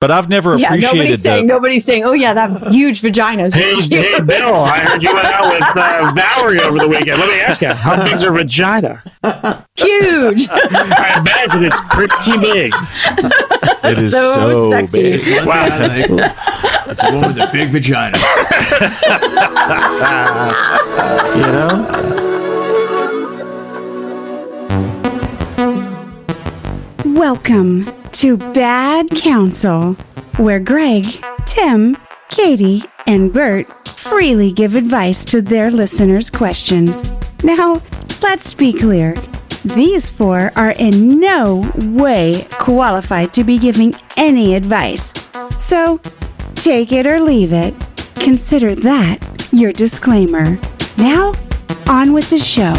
but I've never Yeah, appreciated nobody's the. saying nobody's saying, "Oh yeah, that huge vagina is Hey, hey, Bill, I heard you went out with uh, Valerie over the weekend. Let me ask you, how big's her vagina? huge. I imagine it's pretty big. it is so so, sexy. big. Wow. It's a woman with a big vagina. You know? Welcome to Bad Counsel, where Greg, Tim, Katie, and Bert freely give advice to their listeners' questions. Now, let's be clear. These four are in no way qualified to be giving any advice. So, take it or leave it. Consider that your disclaimer. Now, on with the show.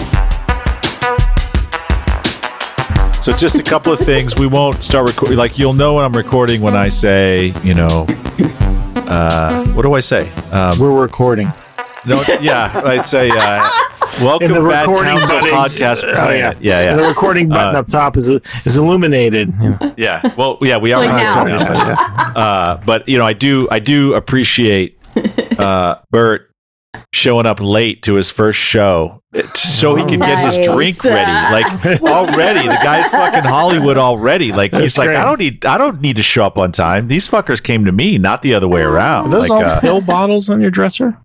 So just a couple of things. We won't start recording. Like you'll know when I'm recording when I say, you know, uh, what do I say? Um, We're recording. no, yeah, I say, uh, welcome In the Bad recording Counsel button. podcast. Oh, Planet. yeah, And the recording button Uh, up top is is illuminated. You yeah. Well, yeah, we are Like on now. now, but, uh, but you know, I do, I do appreciate uh, Bert showing up late to his first show so he can get his drink ready. Like already, the guy's fucking Hollywood already. Like he's That's like. I don't need, I don't need to show up on time. These fuckers came to me, not the other way around. Are those like, all uh, pill bottles on your dresser?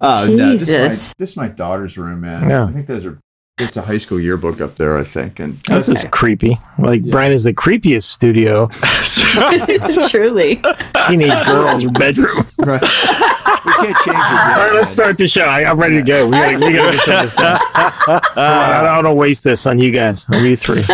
Oh no, this is, Jesus. my, this is my daughter's room, man. Yeah. I think those are. It's a high school yearbook up there, I think, and This is creepy. Like Brian is the creepiest studio. It's truly. Teenage girl's bedroom. Right. We can't change it. Yet, All right, let's start the show. I, I'm ready to go. We gotta, we gotta get some of this done. Come on, I don't want to waste this on you guys, on you three.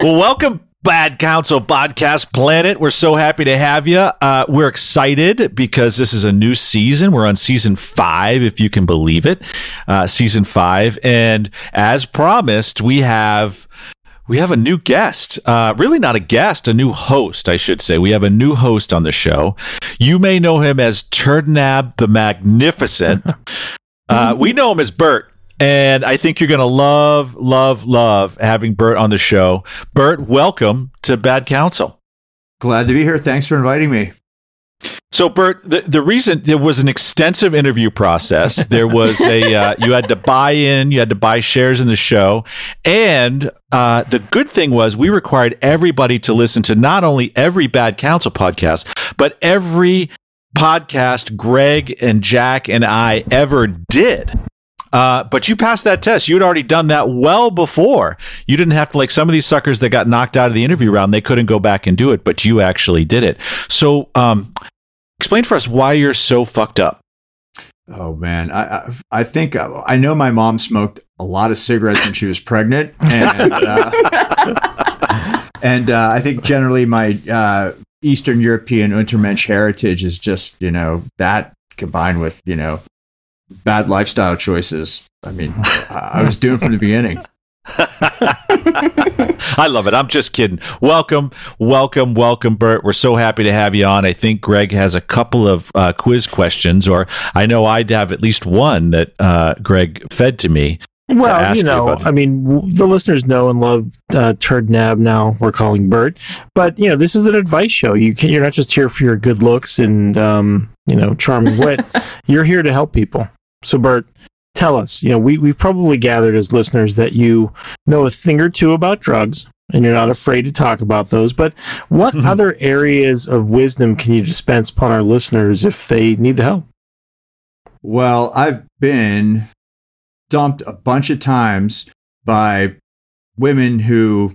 Well, welcome, Bad Counsel Podcast Planet. We're so happy to have you. Uh, we're excited because this is a new season. We're on season five, if you can believe it. Uh, season five, and as promised, we have. We have a new guest. Uh, really, not a guest, a new host, I should say. We have a new host on the show. You may know him as Turdnab the Magnificent. Uh, we know him as Bert, and I think you're going to love, love, love having Bert on the show. Bert, welcome to Bad Counsel. Glad to be here. Thanks for inviting me. So, Bert, the, the reason there was an extensive interview process. There was a uh, you had to buy in, you had to buy shares in the show, and uh, the good thing was we required everybody to listen to not only every Bad Counsel podcast, but every podcast Greg and Jack and I ever did. Uh, but you passed that test. You had already done that well before. You didn't have to like some of these suckers that got knocked out of the interview round. They couldn't go back and do it, but you actually did it. So, um, explain for us why you're so fucked up. Oh man, I I, think uh, I know my mom smoked a lot of cigarettes when she was pregnant, and uh, and uh, I think generally my uh, Eastern European Untermensch heritage is just you know that combined with you know bad lifestyle choices. I mean, I, I was doomed from the beginning. I love it. I'm just kidding. Welcome, welcome, welcome, Bert. We're so happy to have you on. I think Greg has a couple of uh, quiz questions, or I know I'd have at least one that uh, Greg fed to me. Well, ask you know. I mean, w- the listeners know and love uh, Turd Nab. Now we're calling Bert, but you know, this is an advice show. You can, you're not just here for your good looks and um, you know, charming wit. you're here to help people. So, Bert, tell us. You know, we we've probably gathered as listeners that you know a thing or two about drugs, and you're not afraid to talk about those. But what Mhm. other areas of wisdom can you dispense upon our listeners if they need the help? Well, I've been dumped a bunch of times by women who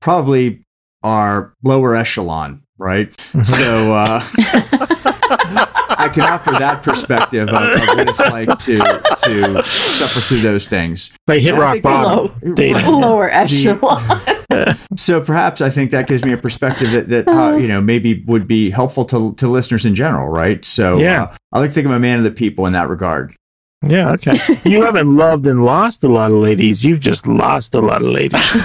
probably are lower echelon, right? so uh, I can offer that perspective of, of what it's like to to suffer through those things. They hit And I rock think- bottom. Data. Lower echelon. So perhaps I think that gives me a perspective that, that uh, you know maybe would be helpful to to listeners in general, right? So Yeah. uh, I like to think I'm a man of the people in that regard. Yeah, okay. You haven't loved and lost a lot of ladies. You've just lost a lot of ladies.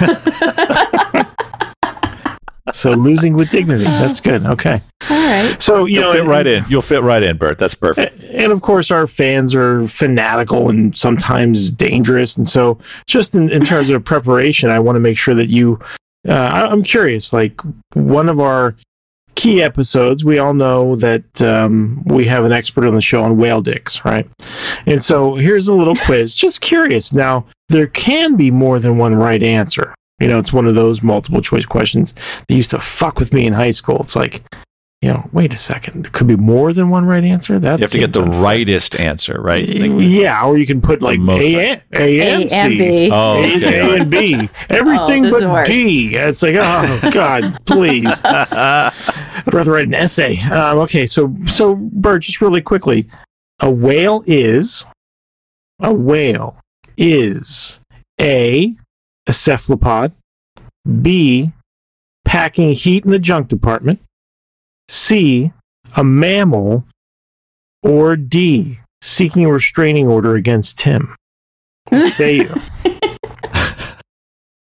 so losing with dignity. That's good. Okay. All right. So, you You'll know, fit and- right in. You'll fit right in, Bert. That's perfect. And of course, our fans are fanatical and sometimes dangerous. And so, just in, in terms of preparation, I want to make sure that you. Uh, I, I'm curious. Like one of our key episodes, we all know that um, we have an expert on the show on whale dicks, right? And so here's a little quiz. Just curious. Now, there can be more than one right answer. You know, it's one of those multiple choice questions that used to fuck with me in high school. It's like, you know, wait a second. There could be more than one right answer. That You have to get the unfair. rightest answer, right? Like, yeah, or you can put like most A, and, A and A C. and B. oh, A, okay. A and B. Everything this but. D. It's like, oh God, please. I'd rather write an essay. Um, okay, so so Bert, just really quickly, a whale is a whale is a a cephalopod, B packing heat in the junk department, C a mammal, or D seeking a restraining order against Tim. Say you?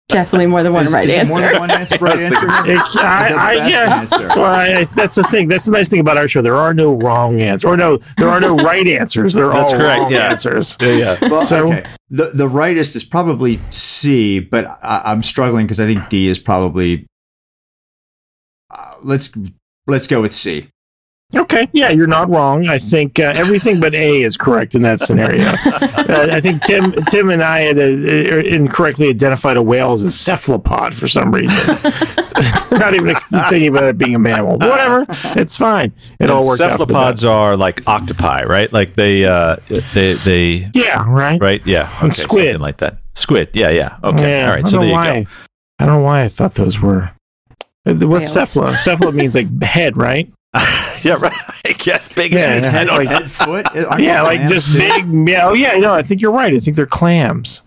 Definitely more than one Is- right is it More answer. than one answer, right answer. It- I- The I- yeah. answer. Well, I, that's the thing. That's the nice thing about our show. There are no wrong answers, or no, there are no right answers. They're That's all correct, wrong yeah. answers. Yeah, yeah. Well, So- okay. The the rightest is probably C, but I, I'm struggling because I think D is probably. Uh, let's let's go with C. Okay, yeah, you're not wrong. I think uh, everything but A is correct in that scenario. uh, I think Tim, Tim, and I had uh, uh, incorrectly identified a whale as a cephalopod for some reason. not even thinking about it being a mammal. Whatever, it's fine. It all And worked out. cephalopods are like octopi, right? Like they, uh, they, they. Yeah, right. right? Yeah. And Okay, squid. something like that. Squid. Yeah, yeah. Okay. Yeah, All right. So don't there you why. go. I don't know why I thought those were. What's Whales. cephala? Cephala means like head, right? yeah, right. yeah, big Yeah, head. head, like- Head, foot. Aren't yeah, like just too? big. Yeah, oh yeah, no, I think you're right. I think they're clams.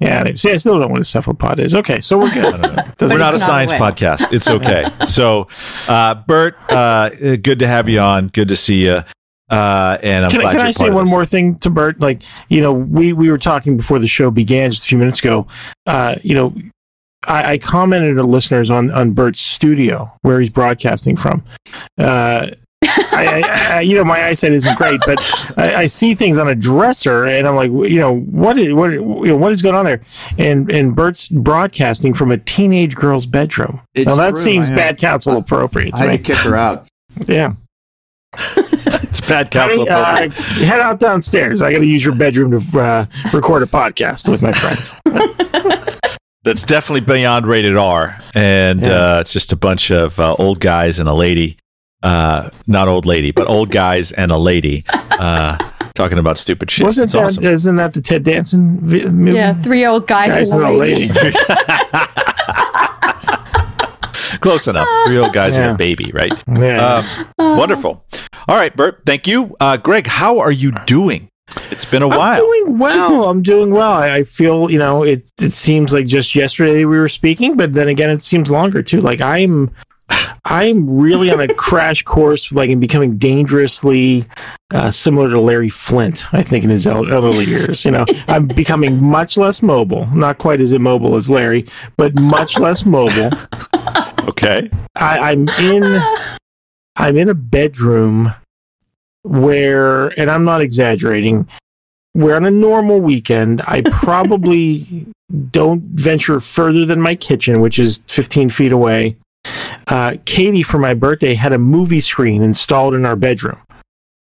Yeah, they, see, I still don't know what a cephalopod is. Okay, so we're good. We're not a it's not a science whale. podcast. It's okay. so, uh, Bert, uh, good to have you on. Good to see you. Uh, and I'm can, I- glad can you're I say one more thing to Bert? Like, you know, we, we were talking before the show began just a few minutes ago. Uh, you know, I, I commented to listeners on, on Bert's studio where he's broadcasting from. Uh, I, I, I, you know, my eyesight isn't great, but I, I see things on a dresser, and I'm like, you know, what is what you know, what is going on there? And and Bert's broadcasting from a teenage girl's bedroom. It's now that true, seems bad counsel appropriate I to had me. to kick her out. Yeah. It's bad counsel. Uh, head out downstairs. I got to use your bedroom to uh, record a podcast with my friends. That's definitely beyond rated R, and Yeah. uh, it's just a bunch of uh, old guys and a lady. Uh, not old lady, but old guys and a lady uh, talking about stupid shit. Wasn't it's that awesome. isn't that the Ted Danson vi- movie? Yeah, three old guys, Guys and and a a lady. lady. Close enough. Three old guys and a baby, right? Yeah. Um, wonderful. All right, Bert. Thank you, uh, Greg. How are you doing? It's been a I'm while. doing well. I'm doing well. I, I feel, you know, it it seems like just yesterday we were speaking, but then again, it seems longer too. Like I'm, I'm really on a crash course, like in becoming dangerously uh, similar to Larry Flynt. I think in his el- elderly years, you know, I'm becoming much less mobile. Not quite as immobile as Larry, but much less mobile. Okay. I, I'm in I'm in a bedroom where and I'm not exaggerating, where on a normal weekend I probably don't venture further than my kitchen, which is 15 feet away. Uh, Katie, for my birthday, had a movie screen installed in our bedroom,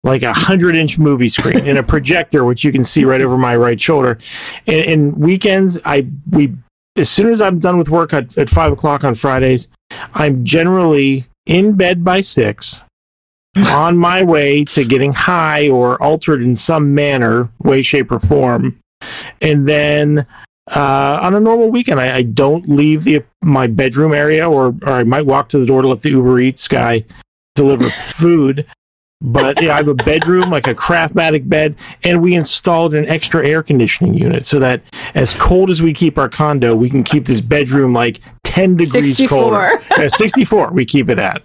like a hundred inch movie screen and a projector, which you can see right over my right shoulder. And, and weekends, I we as soon as I'm done with work at, at five o'clock on Fridays, I'm generally in bed by six, on my way to getting high or altered in some manner, way, shape, or form. And then uh, on a normal weekend, I, I don't leave the my bedroom area, or or I might walk to the door to let the Uber Eats guy deliver food. But yeah, I have a bedroom, like a Craftmatic bed, and we installed an extra air conditioning unit so that as cold as we keep our condo, we can keep this bedroom like 10 degrees 64. colder. Yeah, 64, we keep it at.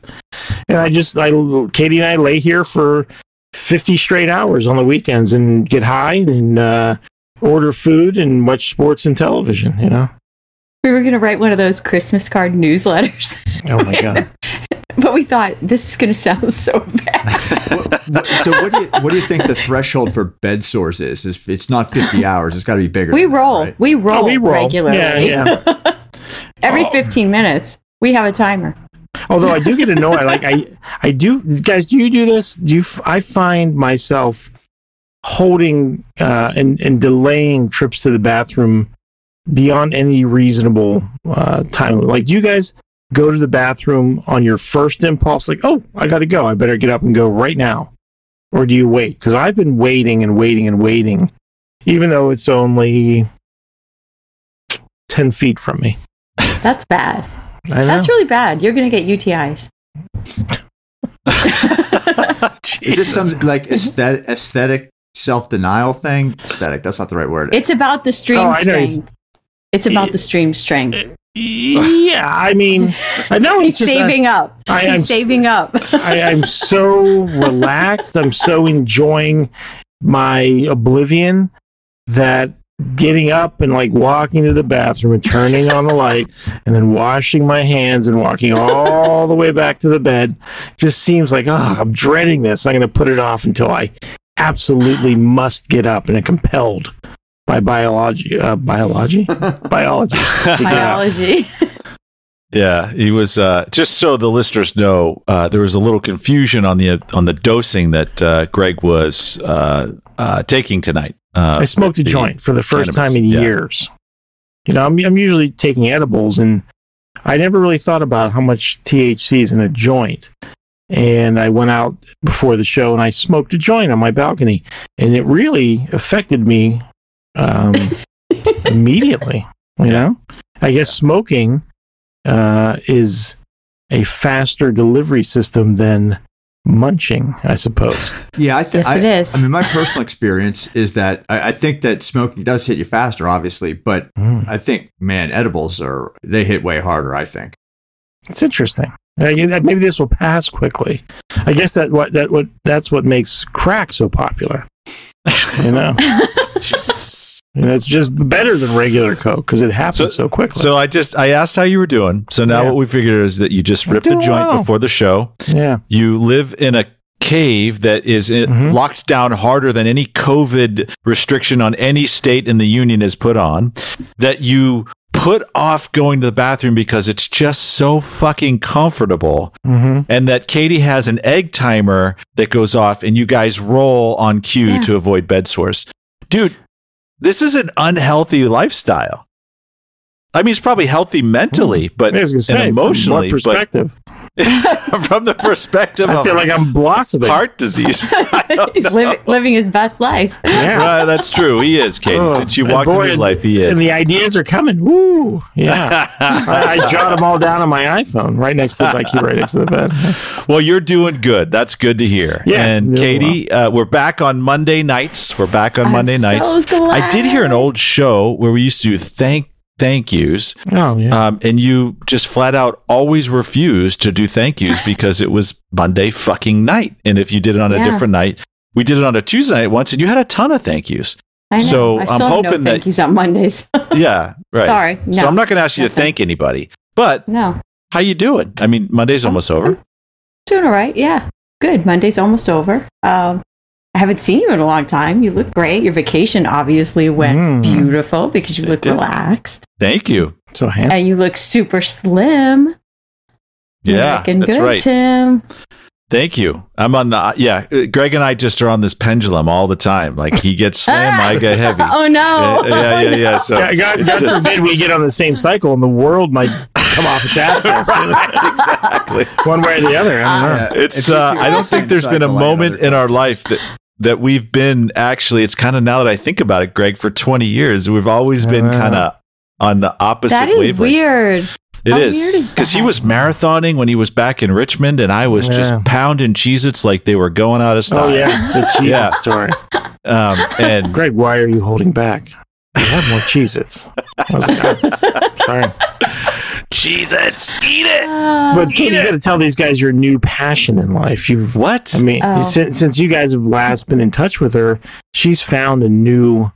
And I just, I, Katie and I lay here for 50 straight hours on the weekends and get high and uh, order food and watch sports and television, you know? We were going to write one of those Christmas card newsletters, Oh my God. but we thought this is going to sound so bad. What- what- so what do you what do you think the threshold for bed sores is? Is it's not fifty hours? It's got to be bigger. We than that, roll. right? We roll Oh, we roll. regularly. Yeah, yeah. Every Oh. 15 minutes, we have a timer. Although I do get annoyed. Like I, I do, guys. Do you do this? Do you? I find myself holding uh, and and delaying trips to the bathroom beyond any reasonable uh, time. Like, do you guys go to the bathroom on your first impulse? Like, oh, I got to go. I better get up and go right now. Or do you wait? Because I've been waiting and waiting and waiting, even though it's only ten feet from me. That's bad. I know. That's really bad. You're going to get UTIs. Is this some like aesthetic, aesthetic self denial thing? Aesthetic. That's not the right word. It's about the stream Oh, strength. It's about the stream strength. yeah, I mean, I know He's it's just saving up. I am He's s- saving up. I, I'm so relaxed. I'm so enjoying my oblivion that getting up and like walking to the bathroom and turning on the light and then washing my hands and walking all the way back to the bed just seems like oh i'm dreading this i'm going to put it off until i absolutely must get up and i'm compelled by biology uh, biology biology to get up. Biology. Yeah, he was. Uh, just so the listeners know, uh, there was a little confusion on the on the dosing that uh, Greg was uh, uh, taking tonight. Uh, I smoked a joint for the first cannabis, time in yeah. years. You know, I'm, I'm usually taking edibles, and I never really thought about how much THC is in a joint. And I went out before the show and I smoked a joint on my balcony, and it really affected me um, immediately. You know, I guess smoking uh, is a faster delivery system than munching, I suppose. yeah, I think Yes, it is. I mean, my personal experience is that I, I think that smoking does hit you faster, obviously, but Mm. I think, man, edibles are they hit way harder. I think. It's interesting. Uh, Maybe this will pass quickly. I guess that what that what that's what makes crack so popular. You know, and it's just better than regular coke because it happens so, quickly. So I just I asked how you were doing. So now Yeah. what we figured is that you just ripped the joint well. before the show. yeah, You live in a cave that is Mhm. locked down harder than any COVID restriction on any state in the union is put on. That you put off going to the bathroom because it's just so fucking comfortable. hmm And that Katie has an egg timer that goes off and you guys roll on cue Yeah. to avoid bed sores. Dude, this is an unhealthy lifestyle. I mean, it's probably healthy mentally, hmm. but was gonna say, emotionally, perspective? but from the perspective I of feel like I'm blossoming. heart disease. He's living, living his best life. Yeah. Right, that's true. He is, Katie. Oh, Since you walked boy, into his life, he is. And the ideas are coming. Woo! Yeah. I, I jot them all down on my iPhone, right next to my key, right next to the bed. well, you're doing good. That's good to hear. Yes, and I'm doing Katie, uh, we're back on Monday nights. We're back on I'm Monday so nights. I did hear an old show where we used to do thank thank yous, Oh yeah. um, and you just flat out always refused to do thank yous because it was Monday fucking night. And if you did it on a different night, we did it on a Tuesday night once, and you had a ton of thank yous. I know. So I I'm hoping no that- thank yous on Mondays. Yeah, right. Sorry. No. So I'm not going to ask you to thank anybody, but no. how you doing? I mean, Monday's almost over. Doing all right. Yeah. Good. Monday's almost over. Um, I haven't seen you in a long time. You look great. Your vacation obviously went Mm. beautiful because you It look did. relaxed Thank you. so handsome. and you look super slim. You're Yeah, looking that's good, right. Tim. Thank you. I'm on the yeah. uh, Greg and I just are on this pendulum all the time. Like he gets slim, I get heavy. Oh no! Yeah, yeah, yeah, yeah. So God, God, God just- forbid we get on the same cycle and the world might come off its axis. exactly. One way or the other. I don't know. It's. Uh, I don't think there's been a cycle, I got moment in our life that that we've been actually. It's kind of now that I think about it, Greg. For 20 years, we've always been kind of on the opposite that is wavelength. weird. It How is because he was marathoning when he was back in Richmond, and I was Yeah. just pounding Cheez-Its like they were going out of style. Oh yeah, the Cheez-It Yeah. story. Um, and Greg, why are you holding back? You have more Cheez-Its. I was like, "Oh, sorry. Cheez-Its, eat it. Uh, But Kate, you got to tell these guys your new passion in life. You've, What? I mean, Oh. since, since you guys have last been in touch with her, she's found a new,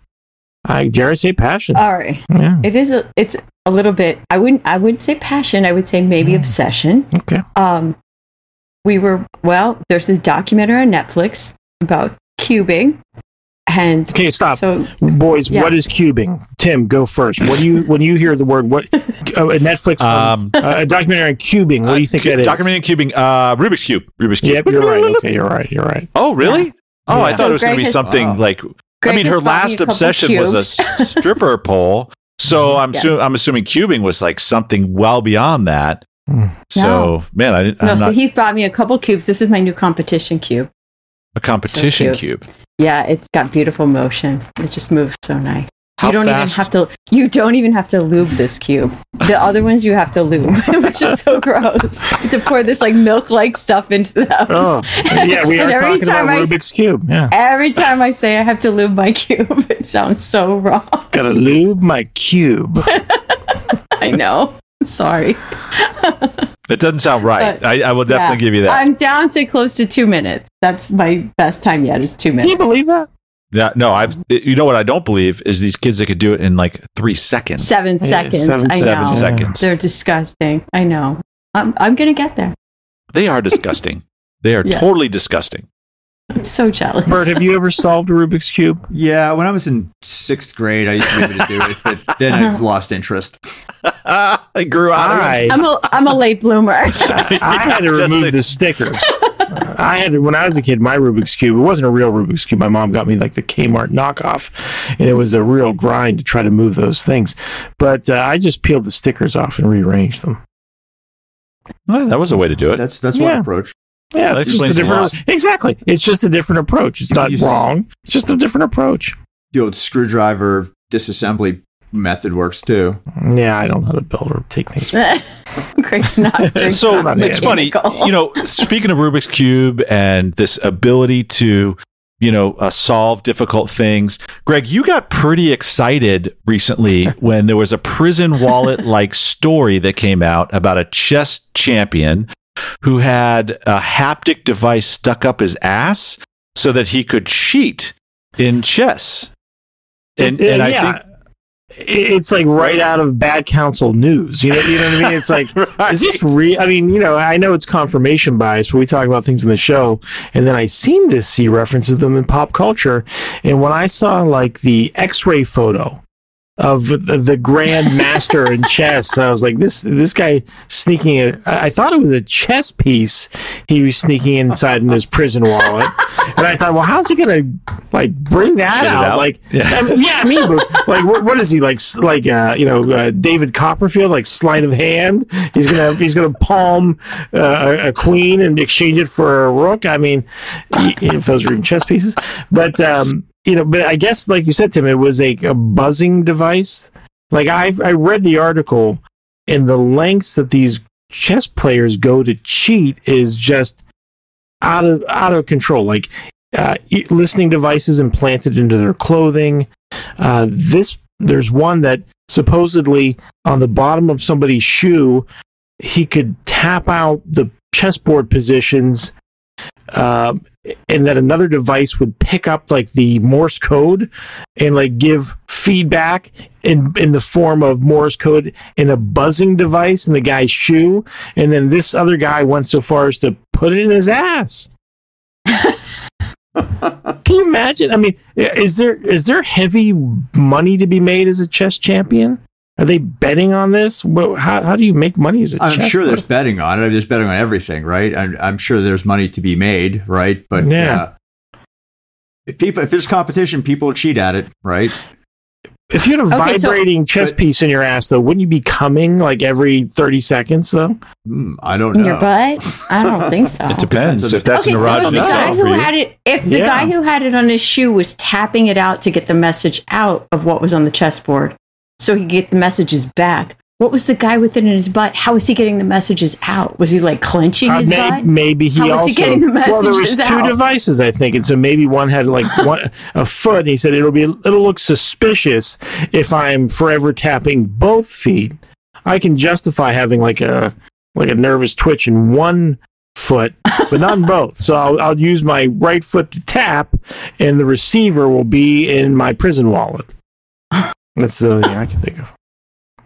I dare I say, passion. all right. yeah. It is. A, it's a little bit. I wouldn't. I wouldn't say passion. I would say maybe Mm. obsession. Okay. Um, we were well. There's a documentary on Netflix about cubing, And Okay, stop. so Boys, Yeah. what is cubing? Tim, go first. What do you when you hear the word what oh, a Netflix Um, uh, a documentary on cubing? What do you think that is? Documenting cubing, uh, Rubik's cube, Rubik's cube. Yep, you're right. Okay, you're right. You're right. Oh, really? Oh, I thought So it was going to be something Wow. like. I mean, her bought me a last couple obsession was a stripper pole. So I'm Yes. assu- I'm assuming cubing was like something well beyond that. Mm. So man, I didn't. No, I'm so he's brought me a couple cubes. This is my new competition cube. A competition so cube. Yeah, it's got beautiful motion. It just moves so nice. How you don't fast? even have to. You don't even have to lube this cube. The other ones you have to lube, which is so gross. to pour this like milk-like stuff into them. Oh, yeah, we are every talking time about I s- Rubik's cube. Yeah, Every time I say I have to lube my cube, it sounds so wrong. gotta lube my cube. I know. Sorry. It doesn't sound right. I, I will definitely Yeah. give you that. I'm down to close to two minutes. That's my best time yet. Is two minutes. Can you believe that? yeah, no, I've. You know what I don't believe is these kids that could do it in like three seconds. Seven Yeah, seconds. seven I Seven know. seconds. They're disgusting. I know. I'm, I'm gonna get there. They are disgusting. They are Yeah. totally disgusting. I'm so jealous. Bert, have you ever solved a Rubik's cube? Yeah, when I was in sixth grade, I used to be able to do it, but then I lost interest. I grew out of it. I, I'm a I'm a late bloomer. I had to Just remove a- the stickers. I had when I was a kid, my Rubik's cube. It wasn't a real Rubik's cube. My mom got me like the Kmart knockoff, and it was a real grind to try to move those things. But uh, I just peeled the stickers off and rearranged them. Well, that was a way to do it. That's that's Yeah. one approach. Yeah, That it's just a explains a different. Exactly, it's just a different approach. It's not wrong. It's just a different approach. The old screwdriver disassembly method works too. Yeah, I don't know how to build or take things. Greg's not. Greg's so not it's funny, you know. Speaking of Rubik's cube and this ability to, you know, uh, solve difficult things, Greg, you got pretty excited recently when there was a prison wallet like story that came out about a chess champion who had a haptic device stuck up his ass so that he could cheat in chess. And, It's- uh, and I yeah, think it's like right out of bad counsel news. You know, you know what I mean? It's like, is this real? I mean, you know, I know it's confirmation bias, but we talk about things in the show, and then I seem to see references to them in pop culture. And when I saw like the X-ray photo of the, grand master in chess, I was like, this this guy sneaking it. I thought it was a chess piece he was sneaking inside in his prison wallet, and I thought, well, how's he gonna like bring that out? out? Like, Yeah. I mean, yeah, I mean, but, like, what, what is he like? Like, uh, you know, uh, David Copperfield, like sleight of hand. He's gonna he's gonna palm uh, a, a queen and exchange it for a rook. I mean, if those are even chess pieces, but um, you know, but I guess, like you said, Tim, it was a, a buzzing device. Like I I read the article, and the lengths that these chess players go to cheat is just out of out of control. Like uh, listening devices implanted into their clothing. Uh, this there's one that supposedly on the bottom of somebody's shoe, he could tap out the chessboard positions, um, and that another device would pick up like the Morse code and like give feedback in in the form of Morse code in a buzzing device in the guy's shoe, and then this other guy went so far as to put it in his ass. Can you imagine? I mean, is there is there heavy money to be made as a chess champion? Are they betting on this? Well, how how do you make money as a I'm sure there's player? betting on it. There's betting on everything, right? I'm, I'm sure there's money to be made, right? But Yeah. uh, if people, if there's competition, people cheat at it, right? If you had a Okay, so- vibrating chess but- piece in your ass, though, wouldn't you be coming like every thirty seconds? Though Hmm, I don't in know. your butt? I don't think so. it depends if that's okay, an so if the erogenous guy zone who had it, if the Yeah. guy who had it on his shoe was tapping it out to get the message out of what was on the chessboard, so he could get the messages back. What was the guy with it in his butt? How was he getting the messages out? Was he like clenching Uh, his may- butt? maybe he How was also he getting the well, there was messages two out? devices, I think, and so maybe one had like one a foot. And he said it'll be it'll look suspicious if I'm forever tapping both feet. I can justify having like a like a nervous twitch in one foot, but not in both. So I'll, I'll use my right foot to tap, and the receiver will be in my prison wallet. That's the only thing I can think of.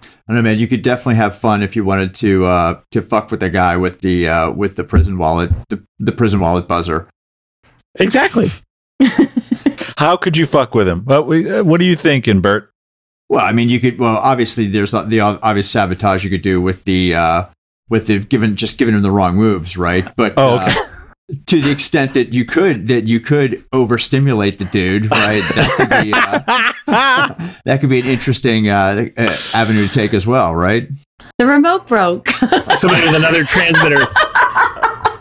I don't know, man. You could definitely have fun if you wanted to uh, to fuck with the guy with the uh, with the prison wallet, the, the prison wallet buzzer. Exactly. How could you fuck with him? What, we- what are you thinking, Bert? Well, I mean, you could. Well, obviously, there's the obvious sabotage you could do with the uh, with the given just giving him the wrong moves, right? But Oh, okay. To the extent that you could that you could overstimulate the dude, right? That could be uh, that could be an interesting uh, uh, avenue to take as well, right? The remote broke. Somebody with another transmitter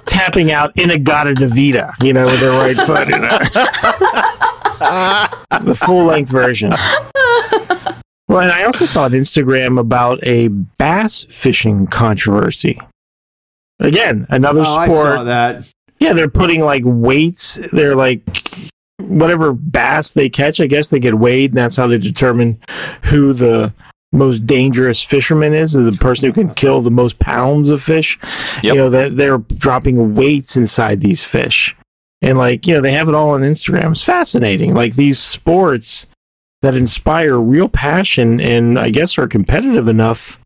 tapping out In-A-Gadda-Da-Vida, you know, with their right foot. You know? the full length version. Well, and I also saw on Instagram about a bass fishing controversy. Again, another Oh, I sport. saw that. Yeah, they're putting like weights. They're like whatever bass they catch. I guess they get weighed, and that's how they determine who the most dangerous fisherman is. Is the person who can kill the most pounds of fish. Yep. You know that they're dropping weights inside these fish, and like you know they have it all on Instagram. It's fascinating. Like these sports that inspire real passion, and I guess are competitive enough.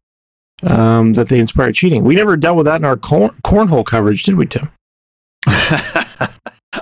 Um, that they inspire cheating. We never dealt with that in our corn- cornhole coverage, did we, Tim?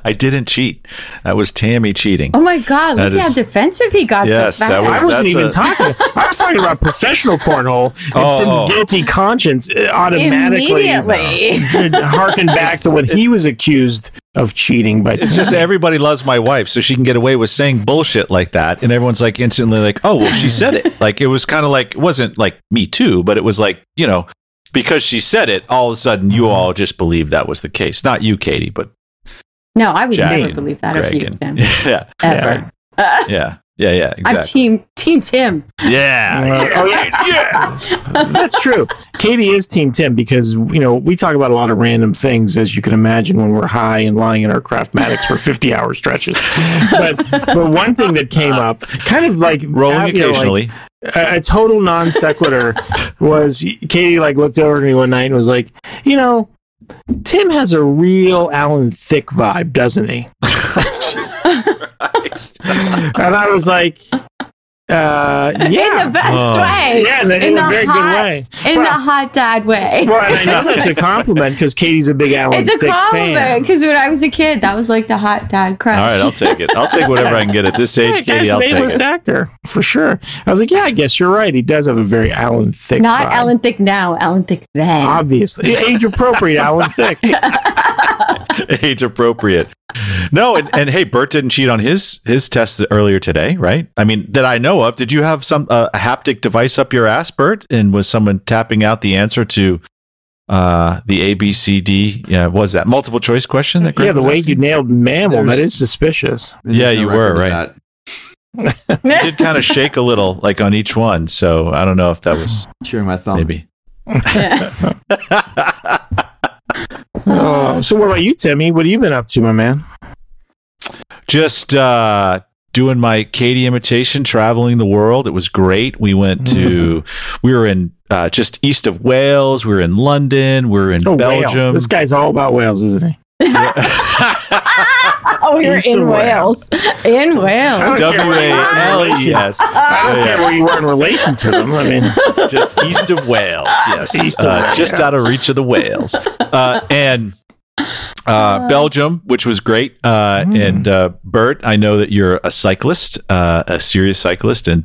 I didn't cheat. That was Tammy cheating. oh my god! That Look how defensive he got Yes, so that was- I wasn't even a- talking. I was talking about professional cornhole. And Oh. Tim's guilty conscience uh, automatically Immediately. harkened back to what he was accused of cheating by. It's just everybody loves my wife, so she can get away with saying bullshit like that, and everyone's like instantly like, "Oh, well, she said it." Like it was kind of like it wasn't like me too, but it was like you know because she said it, all of a sudden you all just believe that was the case. Not you, Katie, but no, I would Jack never believe that of Greg you, and- Tim. yeah, Ever. yeah, yeah, yeah, I'm team team Tim. yeah, Uh, oh yeah, yeah. That's true. Katie is Team Tim because you know we talk about a lot of random things, as you can imagine, when we're high and lying in our craftmatics for fifty-hour stretches. But but one thing that came up, kind of like rolling you know, like, occasionally. A, a total non sequitur was Katie like looked over at me one night and was like, you know, Tim has a real Alan Thicke vibe, doesn't he? And I was like, uh, yeah. In the best Oh. way. Yeah, in, the, in a very hot, good way. In Well- the hot dad way. Well, and I know that's a compliment because Katie's a big Alan it's a Thicke compliment because when I was a kid, that was like the hot dad crush. All right, I'll take it. I'll take whatever I can get at this Yeah, age, guy's Katie. I'll take A-list it. actor for sure. I was like, yeah, I guess you're right. He does have a very Alan Thicke. Not vibe. Alan Thicke now, Alan Thicke then. Obviously, age appropriate Alan Thicke. age appropriate. No, and, and hey, Bert didn't cheat on his his test earlier today, right? I mean, that I know of. Did you have some uh, a haptic device up your ass, Bert? And was someone tapping out the answer to uh, the ABCD? Yeah, was that multiple choice question? That Greg yeah, the was way asking? you nailed mammal, that There's- is suspicious. There's Yeah, you were, right. that. You did kind of shake a little, like on each one. So I don't know if that was Chewing my thumb. maybe. Oh, so what about you, Timmy? What have you been up to, my man? just uh doing my Katie imitation traveling the world it was great we went to we were in uh, just east of Wales we were in London we were in Oh, Wales. Belgium This guy's all about Wales, isn't he? oh, you're East in of Wales. In Wales. don't care W where A you were in L E relation- S I don't care where you were in relation to them. I mean, just east of Wales yes East of Uh, Wales. just out of reach of the whales uh, and uh, Belgium, which was great, uh, Mm. and uh, Bert, I know that you're a cyclist, uh, a serious cyclist, and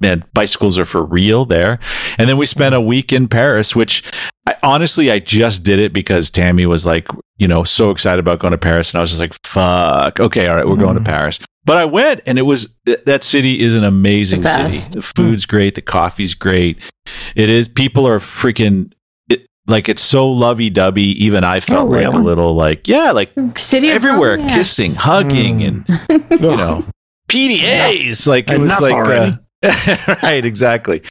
man, bicycles are for real there. And then we spent a week in Paris, which I, honestly, I just did it because Tammy was like, you know, so excited about going to Paris. And I was just like, fuck. Okay. All right. We're going to Paris. But I went and it was, th- that city is an amazing The city. The food's great. The coffee's great. It is, people are freaking, it, like it's so lovey dovey. Even I felt Oh, like a little like, yeah, like City everywhere, romance. kissing, hugging, and you know, PDAs. Like it was like, uh, right, exactly.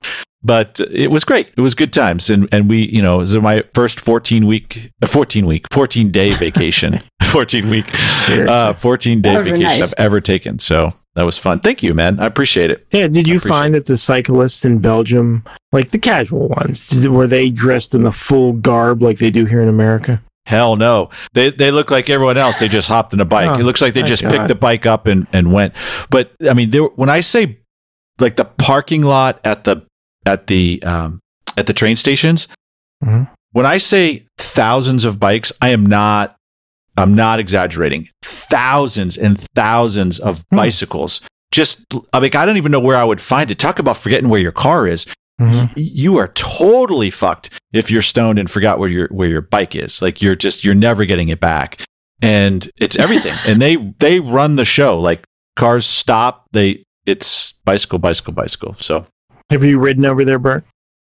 But it was great. It was good times, and and we, you know, it was my first fourteen week, uh, fourteen week, fourteen day vacation, fourteen week, uh, fourteen day That would be vacation nice. I've ever taken. So that was fun. Thank you, man. I appreciate it. yeah. Did you Appreciate find that the cyclists in Belgium, like the casual ones, did- were they dressed in the full garb like they do here in America? Hell no. They they look like everyone else. They just hopped in a bike. Oh, it looks like they just God. picked the bike up and, and went. But I mean, there, when I say like the parking lot at the at the um, at the train stations, Mhm. when I say thousands of bikes, I am not I'm not exaggerating. thousands and thousands of Hmm. bicycles. Just I mean, I don't even know where I would find it. Talk about forgetting where your car is. Mhm. You are totally fucked if you're stoned and forgot where your where your bike is. Like you're just you're never getting it back. And it's everything. and they they run the show. Like cars stop, they it's bicycle, bicycle, bicycle. So Have you ridden over there, Bert?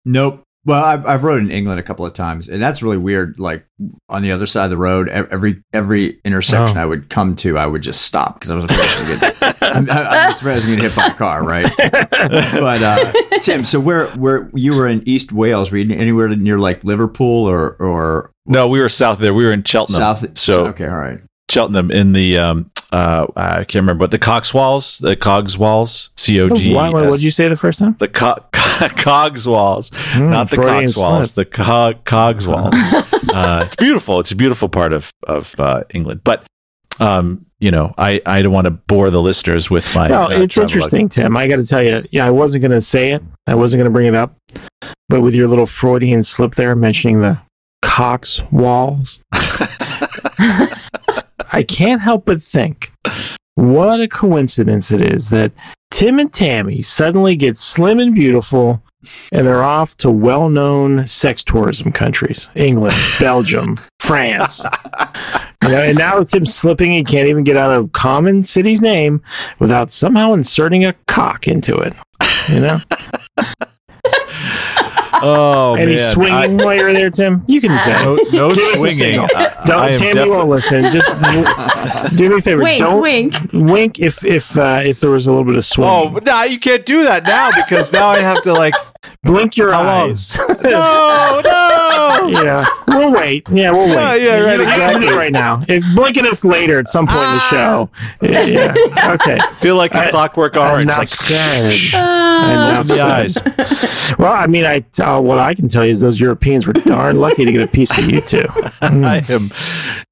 Nope. Well, I've, I've rode in England a couple of times, and that's really weird. Like on the other side of the road, every every intersection Oh. I would come to, I would just stop because I was afraid I was gonna get, I'm, I was afraid I was going to get hit by a car, right? but uh, Tim, so where where you were in East Wales? Were you anywhere near like Liverpool or or no, we were south there. We were in Cheltenham. South? So okay, all right. Cheltenham in the um uh I can't remember but the Cogswalls, the Cogswalls, C O G. What what did you say the first time? The co- Cogswalls, Hmm, not the Freudian Cogswalls, slip. the co- Cogswalls. uh, it's beautiful. It's a beautiful part of of uh, England, but um, you know, I I don't want to bore the listeners with my. No, uh, it's interesting, Tim. I got to tell you, yeah, I wasn't going to say it. I wasn't going to bring it up, but with your little Freudian slip there, mentioning the Cox walls, I can't help but think, what a coincidence it is that Tim and Tammy suddenly get slim and beautiful, and they're off to well-known sex tourism countries: England, Belgium, France. You know, and now Tim's slipping. He can't even get out of common city's name without somehow inserting a cock into it. You know, Oh Any man, he's swinging while you're there, Tim. You can say. No, no Give us a swinging. signal. I- I Don't, am Tammy defi- won't listen. Just w- do me a favor. Wink, Don't wink. wink if if uh, if there was a little bit of swing. Oh, but now you can't do that now because now I have to like. Blink your How eyes. No, no. yeah, we'll wait. Yeah, we'll wait. Yeah, yeah, right, You have to do exactly. it right now. it's blinking us later at some point in the show. Yeah. Yeah. Okay. Feel like a I- clockwork orange. Enough Like said. Enough the eyes. Well, I mean, I uh, what I can tell you is those Europeans were darn lucky to get a piece of you two. I am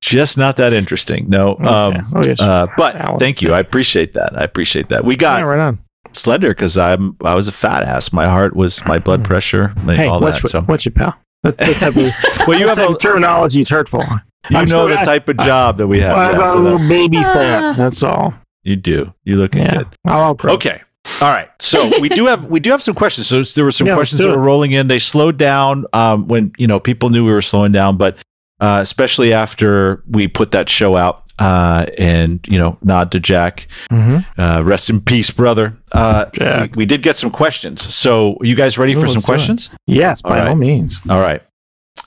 just not that interesting. No. Um, Oh, yes. uh, but Alan. thank you. I appreciate that. I appreciate that. We got yeah, right on. Slender because I'm I was a fat ass. My heart was my blood pressure, like, Hey, all what's that. So what's your pal? That, that type of, well, you that have type a, terminology is hurtful. you I'm know the I- type of job that we have. Well, I've yeah, got so a that- little baby fat. That's all. you do. You looking Yeah. good. I'll outgrow. Okay. All right. So we do have we do have some questions. So there were some Yeah, questions that were rolling in. They slowed down um, when you know people knew we were slowing down, but uh, especially after we put that show out. Uh, and you know, nod to Jack. Mm-hmm. Uh, rest in peace, brother. Uh, Jack. We, we did get some questions. So, are you guys ready Ooh, for some let's it. questions? Yes, by All right. all means. All right.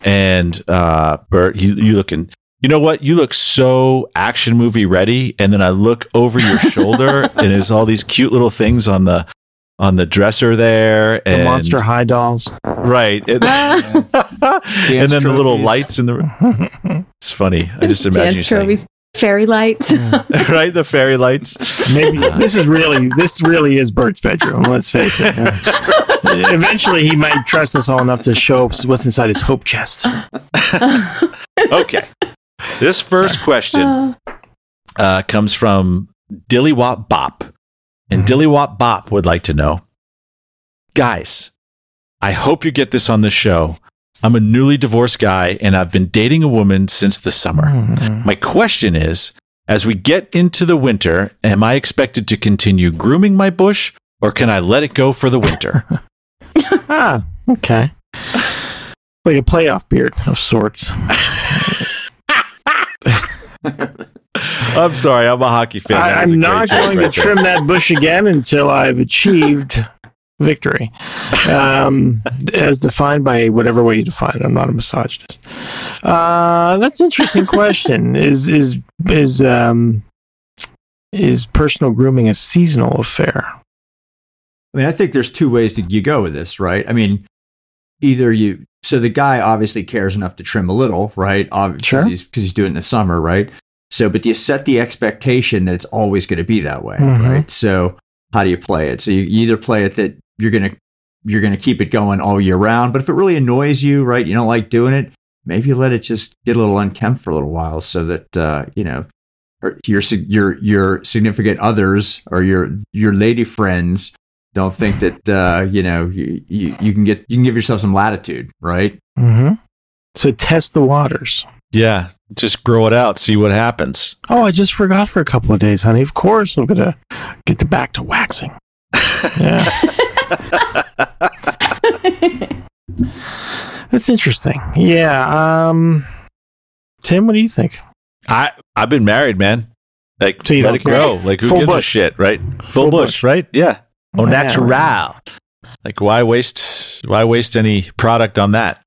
And uh, Bert, you, you looking. You know what? You look so action movie ready, and then I look over your shoulder, and there's all these cute little things on the on the dresser there, The and Monster High dolls. right, and, and then the little lights in the. It's funny. I just imagine you Dance saying, trophies, fairy lights. right, the fairy lights. Maybe this is really this really is Bert's bedroom. Let's face it. Yeah. Eventually, he might trust us all enough to show us what's inside his hope chest. Okay, this first question. Uh, uh, comes from Dillywop Bop. And Dillywop Bop would like to know Guys, I hope you get this on the show. I'm a newly divorced guy and I've been dating a woman since the summer. Mm-hmm. My question is as we get into the winter, am I expected to continue grooming my bush or can I let it go for the winter? Ah, okay. Like a playoff beard of sorts. I'm sorry, I'm a hockey fan. I, That was a I'm not joke going to there. trim that bush again until I've achieved victory, um, as defined by whatever way you define it. I'm not a misogynist. Uh, that's an interesting question. Is is is um, is personal grooming a seasonal affair? I mean, I think there's two ways to you go with this, right? I mean, either you so the guy obviously cares enough to trim a little, right? Obviously, Sure. because he's doing it in the summer, right? So, but do you set the expectation that it's always going to be that way, Mhm. right? So, how do you play it? So, you either play it that you're gonna you're gonna keep it going all year round, but if it really annoys you, right, you don't like doing it, maybe you let it just get a little unkempt for a little while, so that uh, you know your your your significant others or your your lady friends don't think that uh, you know you, you you can get you can give yourself some latitude, right? Mm-hmm. So test the waters. Yeah, just grow it out, see what happens. Oh, I just forgot for a couple of days, honey. Of course, I'm gonna get to back to waxing. Yeah. That's interesting. Yeah. Um, Tim, what do you think? I I've been married, man. Like So let it care? grow. Like who Full gives a shit, right? Full, Full bush, bush. right? Yeah. Oh, Yeah. natural. Like why waste why waste any product on that?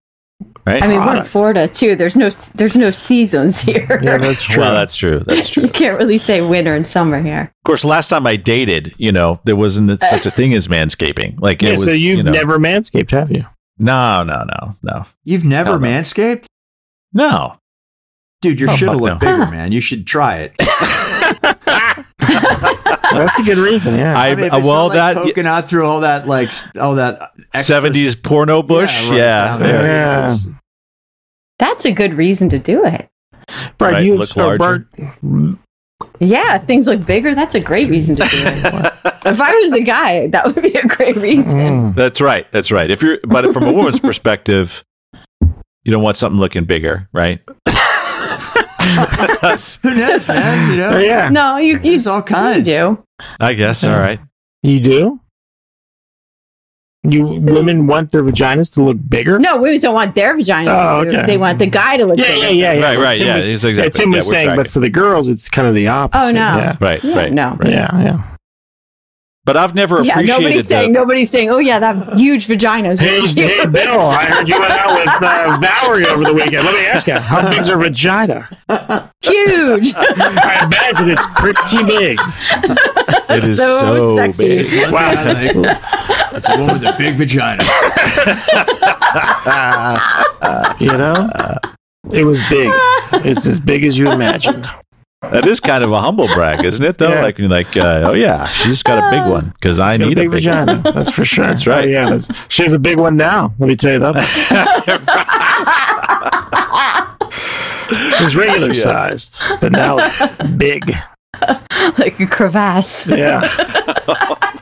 Right? I mean, we're in Florida too. There's no there's no seasons here. Yeah, that's true. well, that's true. That's true. you can't really say winter and summer here. Of course, last time I dated, you know, there wasn't uh, such a thing as manscaping. Like yeah, it was. so you've you know, never manscaped, have you? No, no, no, no, You've never Hell no. manscaped? no. Dude, your Oh, shit'll fuck look no. bigger, man. You should try it. That's a good reason. Yeah. I, I mean, if uh, it's well not, like, that poking out through all that like all that seventies porno bush. right Yeah, there. Yeah. That's a good reason to do it. Brad, Right, you look so larger. Bart, Yeah, things look bigger. That's a great reason to do it. if I was a guy, that would be a great reason. Mm. That's right. That's right. If you're, but from a woman's perspective, you don't want something looking bigger, right? That's- Who knows, man? You Oh, know, yeah. No, you you, there's all you kinds. do. I guess. All right. You do? You women want their vaginas to look bigger? No, women don't want their vaginas. Oh, to be- okay. They want the guy to look Yeah, bigger. yeah, yeah, yeah. Right, right, Tim yeah, was- it's exactly- yeah, Tim was yeah, we're saying, but for the girls, it's kind of the opposite. Oh, no. Yeah, Right. Yeah, right. no. Right. yeah, yeah. But I've never Yeah, appreciated nobody's the, saying nobody's saying, oh yeah, that huge vagina is Hey, hey, Bill, I heard you went out with uh, Valerie over the weekend. Let me ask you, how big's her vagina? huge. I imagine it's pretty big. It is So so, sexy. big. Wow. It's a woman with a big vagina. You know? It was big. It's as big as you imagined. That is kind of a humble brag, isn't it? Though, Yeah. like, you're like, uh, oh yeah, she's got a big one because I need a big big vagina. One. That's for sure. That's right. Oh, yeah, that's, she has a big one now. Let me tell you that. it was regular Yeah. sized, but now it's big. like a crevasse. Yeah.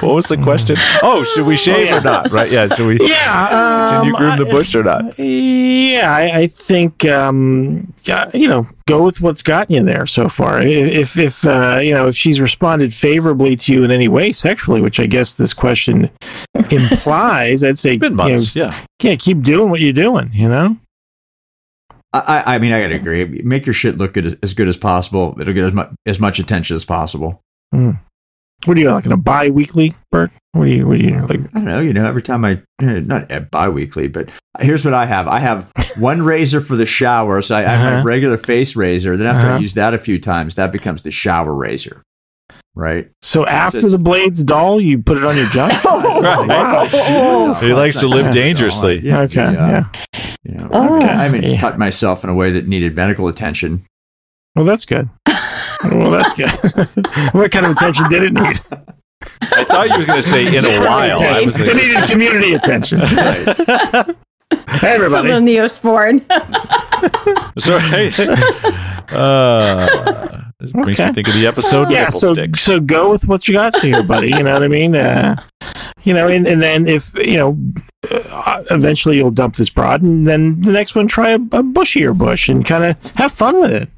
What was the question? Oh, should we shave yeah. or not? Right? Yeah. Should we Yeah. continue um, groom the bush or not? Yeah, I, I think um, yeah, you know, go with what's gotten you there so far. If if uh, you know if she's responded favorably to you in any way sexually, which I guess this question implies, I'd say It's been you know, months. yeah. yeah, keep doing what you're doing. You know, I, I- I mean, I gotta agree. Make your shit look good as, as good as possible. It'll get as much as much attention as possible. What are you like? In a bi-weekly, Bert? What are you? What are you like? I don't know. You know, every time I eh, not bi-weekly, but here's what I have. I have one razor for the shower, so I, I have Uh-huh. a regular face razor. Then after I Uh-huh. use that a few times, that becomes the shower razor, right? So after It's- the blades dull, you put it on your junk. Right. Oh. He likes to live dangerously. Yeah, okay, the, uh, yeah. You know, Oh. I haven't Yeah. cut myself in a way that needed medical attention. Well, that's good. Well, that's good. what kind of attention did it need? I thought you were going to say in a while. I Attention. was it needed community attention. Right. Hey, everybody. Some Neosporin. sorry. Uh, this makes me think of the episode yeah, so Sticks. so go with what you got here, buddy. You know what I mean? Uh, you know, and, and then if you know, uh, eventually you'll dump this broad, and then the next one try a, a bushier bush and kind of have fun with it.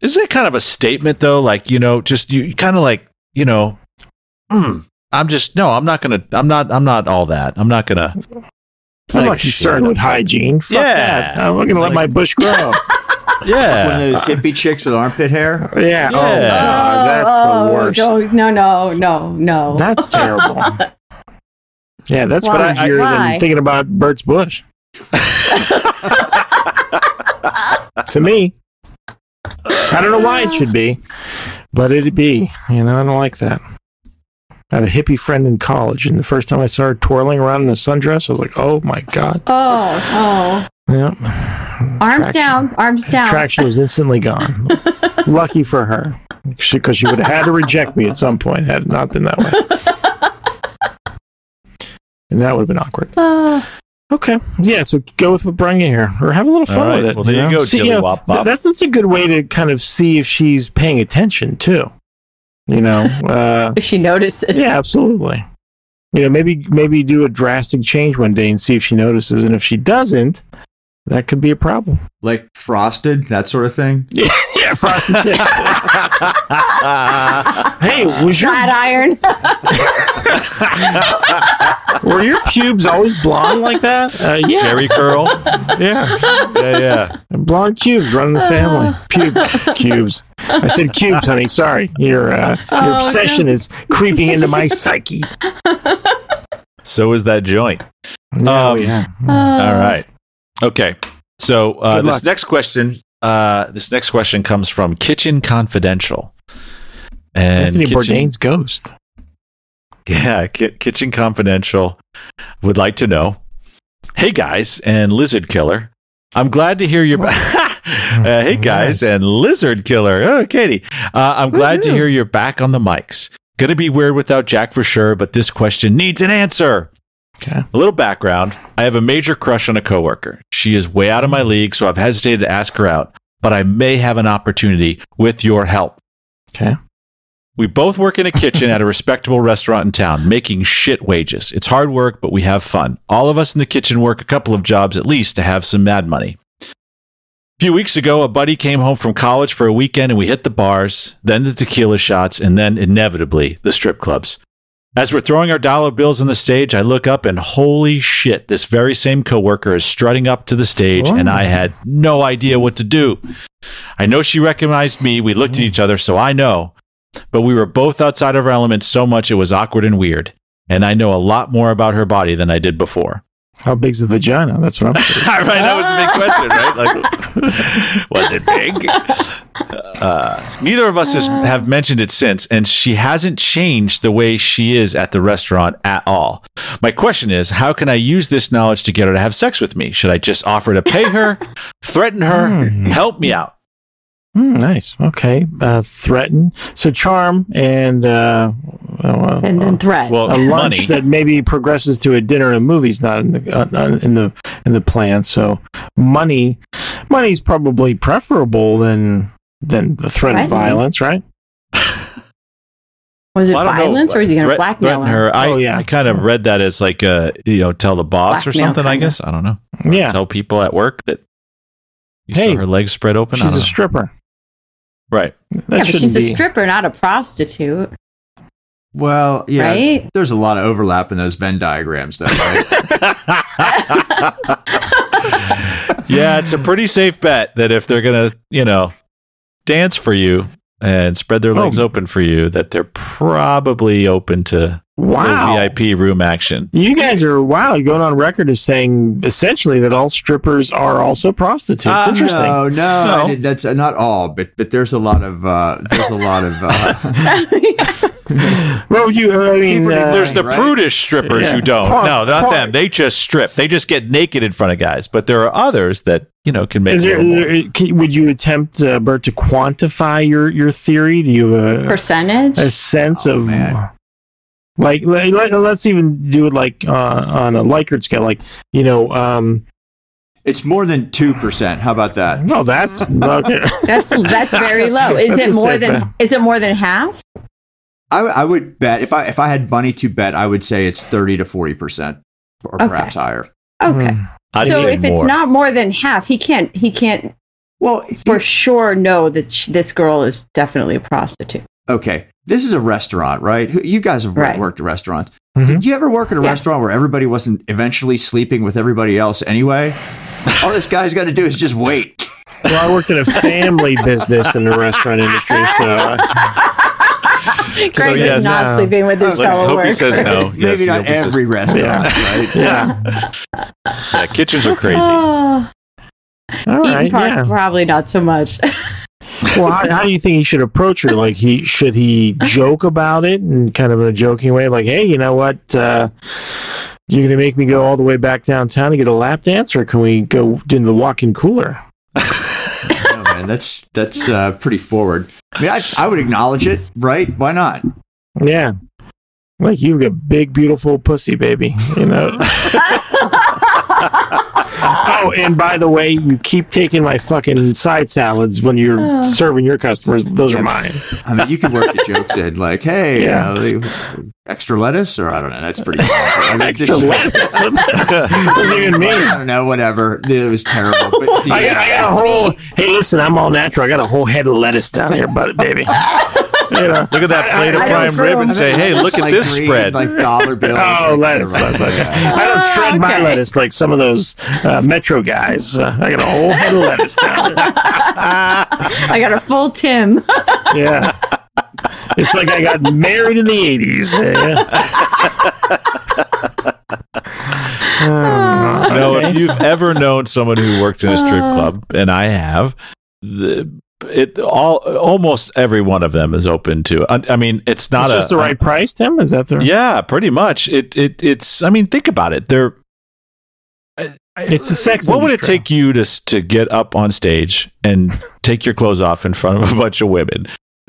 Isn't it kind of a statement though? Like, you know, just you kind of like, you know, mm, I'm just no, I'm not gonna I'm not I'm not all that. I'm not gonna I'm Like not concerned shit. with hygiene. Fuck Yeah. that. I'm not gonna let my bush grow. Yeah, one of those hippie chicks with armpit hair. yeah. Oh Yeah. god, that's the Oh, worst. No, no, no, no. That's terrible. Yeah, that's Why? cringier Why? than thinking about Bert's bush. to me, I don't know why it should be, but it'd be. You know, I don't like that. I had a hippie friend in college, and the first time I saw her twirling around in a sundress, I was like, "Oh my god!" oh, Yeah, oh. Arms Traction- down, arms down. Traction was instantly gone. Lucky for her, because she would have had to reject me at some point had it not been that way, and that would have been awkward. Ah. Okay. Yeah, so go with what brought you here, or have a little fun All right. with it. Well, there you know? go, See, Dilly know, Wop Bop. That's that's a good way to kind of see if she's paying attention too. You know, uh, if she notices. yeah, absolutely. You know, maybe maybe do a drastic change one day and see if she notices, and if she doesn't, that could be a problem. Like frosted, that sort of thing. Yeah, frosted tips. hey, was your Flat iron. were your pubes always blonde like that? Uh, yeah, Jerry curl. yeah, Yeah, yeah. blonde cubes running the family. Pubes, cubes. I said cubes, honey. Sorry, your uh, your Oh, obsession is creeping into my psyche. So is that joint. Oh Um, yeah. All right. Okay. So uh, this luck. next question, uh, this next question comes from Kitchen Confidential. And Anthony Kitchen, Bourdain's ghost. Yeah, Ki- Kitchen Confidential would like to know. Hey guys and Lizard Killer, I'm glad to hear you're back. uh, hey guys Nice. and Lizard Killer. Oh, Katie, uh, I'm glad to hear you're back on the mics. Gonna be weird without Jack for sure, but this question needs an answer. Okay. A little background I have a major crush on a coworker. She is way out of my league, so I've hesitated to ask her out, but I may have an opportunity with your help. Okay. We both work in a kitchen at a respectable restaurant in town, making shit wages. It's hard work, but we have fun. All of us in the kitchen work a couple of jobs at least to have some mad money. A few weeks ago, a buddy came home from college for a weekend and we hit the bars, then the tequila shots, and then inevitably the strip clubs. As we're throwing our dollar bills on the stage, I look up and holy shit, this very same coworker is strutting up to the stage and oh. I had no idea what to do. I know she recognized me. We looked at oh. each other, so I know. But we were both outside of our element so much it was awkward and weird. And I know a lot more about her body than I did before. How big's the vagina? That's what I'm. curious. right, that was the big question, right? Like, was it big? Uh, neither of us has, have mentioned it since, and she hasn't changed the way she is at the restaurant at all. My question is, how can I use this knowledge to get her to have sex with me? Should I just offer to pay her, threaten her, Hmm. help me out? Hmm, nice. Okay. Uh, threaten. So charm and uh, uh, and then threat. Well, a lunch money. that maybe progresses to a dinner and movies not in the uh, not in the in the plan. So money, money's probably preferable than than the threat of violence, right? was it Well, I don't know. violence or is he going to blackmail her? her? I, Oh, yeah. I kind of read that as like a you know tell the boss or something. I kinda. guess I don't know. Yeah. Tell people at work that you Hey, saw her legs spread open. She's a know. stripper. right. That Yeah, but shouldn't she's a stripper, not a prostitute, Well, yeah, right? there's a lot of overlap in those Venn diagrams, though. Right? yeah, it's a pretty safe bet that if they're gonna, you know, dance for you and spread their Oh. legs open for you, that they're probably open to Wow. VIP room action. You guys are wow. You're going on record as saying essentially that all strippers are also prostitutes. Ah, Interesting. No, no, I No. that's uh, not all, but but there's a lot of uh, there's a lot of uh, What would you? I mean, People uh, There's the right? prudish strippers Yeah. who don't. Part- no, not part- them. They just strip. They just get naked in front of guys. But there are others that you know can make. Is there, little more. can, would you attempt, uh, Bert, to quantify your, your theory? Do you have a, Percentage? a sense Oh, of man. like let, us even do it like uh, on a Likert scale, like you know, um, it's more than two percent. How about that? no, that's okay. That's that's very low. Is That's it more than bet. is it more than half? I, I would bet if I if I had money to bet, I would say it's thirty to forty percent, or Okay. perhaps higher. Okay. I'd so say if it's not more than half, he can't he can't Well, for sure know that sh- this girl is definitely a prostitute. okay, this is a restaurant, right? You guys have Right. worked at restaurants. Mhm. Did you ever work at a Yeah. restaurant where everybody wasn't eventually sleeping with everybody else anyway? All this guy's got to do is just wait. well, I worked in a family business in the restaurant industry, so uh, Greg yes, is not uh, sleeping with his let's Let's fellow hope he says no. Yes, Maybe not hope he says- every restaurant, right? yeah. Yeah, kitchens are crazy. Oh, All Eaton Park, yeah. probably not so much. Well, how, how do you think he should approach her? Like, he should he joke about it and kind of in a joking way, like, "Hey, you know what? Uh, you're gonna make me go all the way back downtown to get a lap dance, or can we go in the walk-in cooler?" Man, that's that's uh, pretty forward. I mean, I, I would acknowledge it, right? Why not? Yeah, like you've got big, beautiful pussy, baby. You know, oh, and by the way, you keep taking my fucking side salads when you're Oh. serving your customers. Those are mine. I mean, you can work the jokes in, like, "Hey, Yeah. Uh, you know, extra lettuce," or I don't know. That's pretty. I mean, Extra lettuce. What doesn't even mean. I don't know. Whatever. It was terrible. But the, I got, I got a whole. Hey, listen, I'm all natural. I got a whole head of lettuce down here, but baby. You know. Look at that plate of I- I prime rib and say, "Hey, look at like this green, spread." like dollar bills. Oh, like, lettuce, right, lettuce. Okay. yeah. I don't shred my lettuce like some of those uh, Metro guys. Uh, I got a whole head of lettuce down there. I got a full Tim. Yeah. It's like I got married in the 80s. Yeah. Oh, No, okay. if you've ever known someone who worked in a strip club, and I have, the, it all almost every one of them is open to. I, I mean, it's not It's a just the right price, Tim? Is that the Yeah, pretty much. It it it's. I mean, think about it. They're. It's the sex What would it take you to to get up on stage and take your clothes off in front of a bunch of women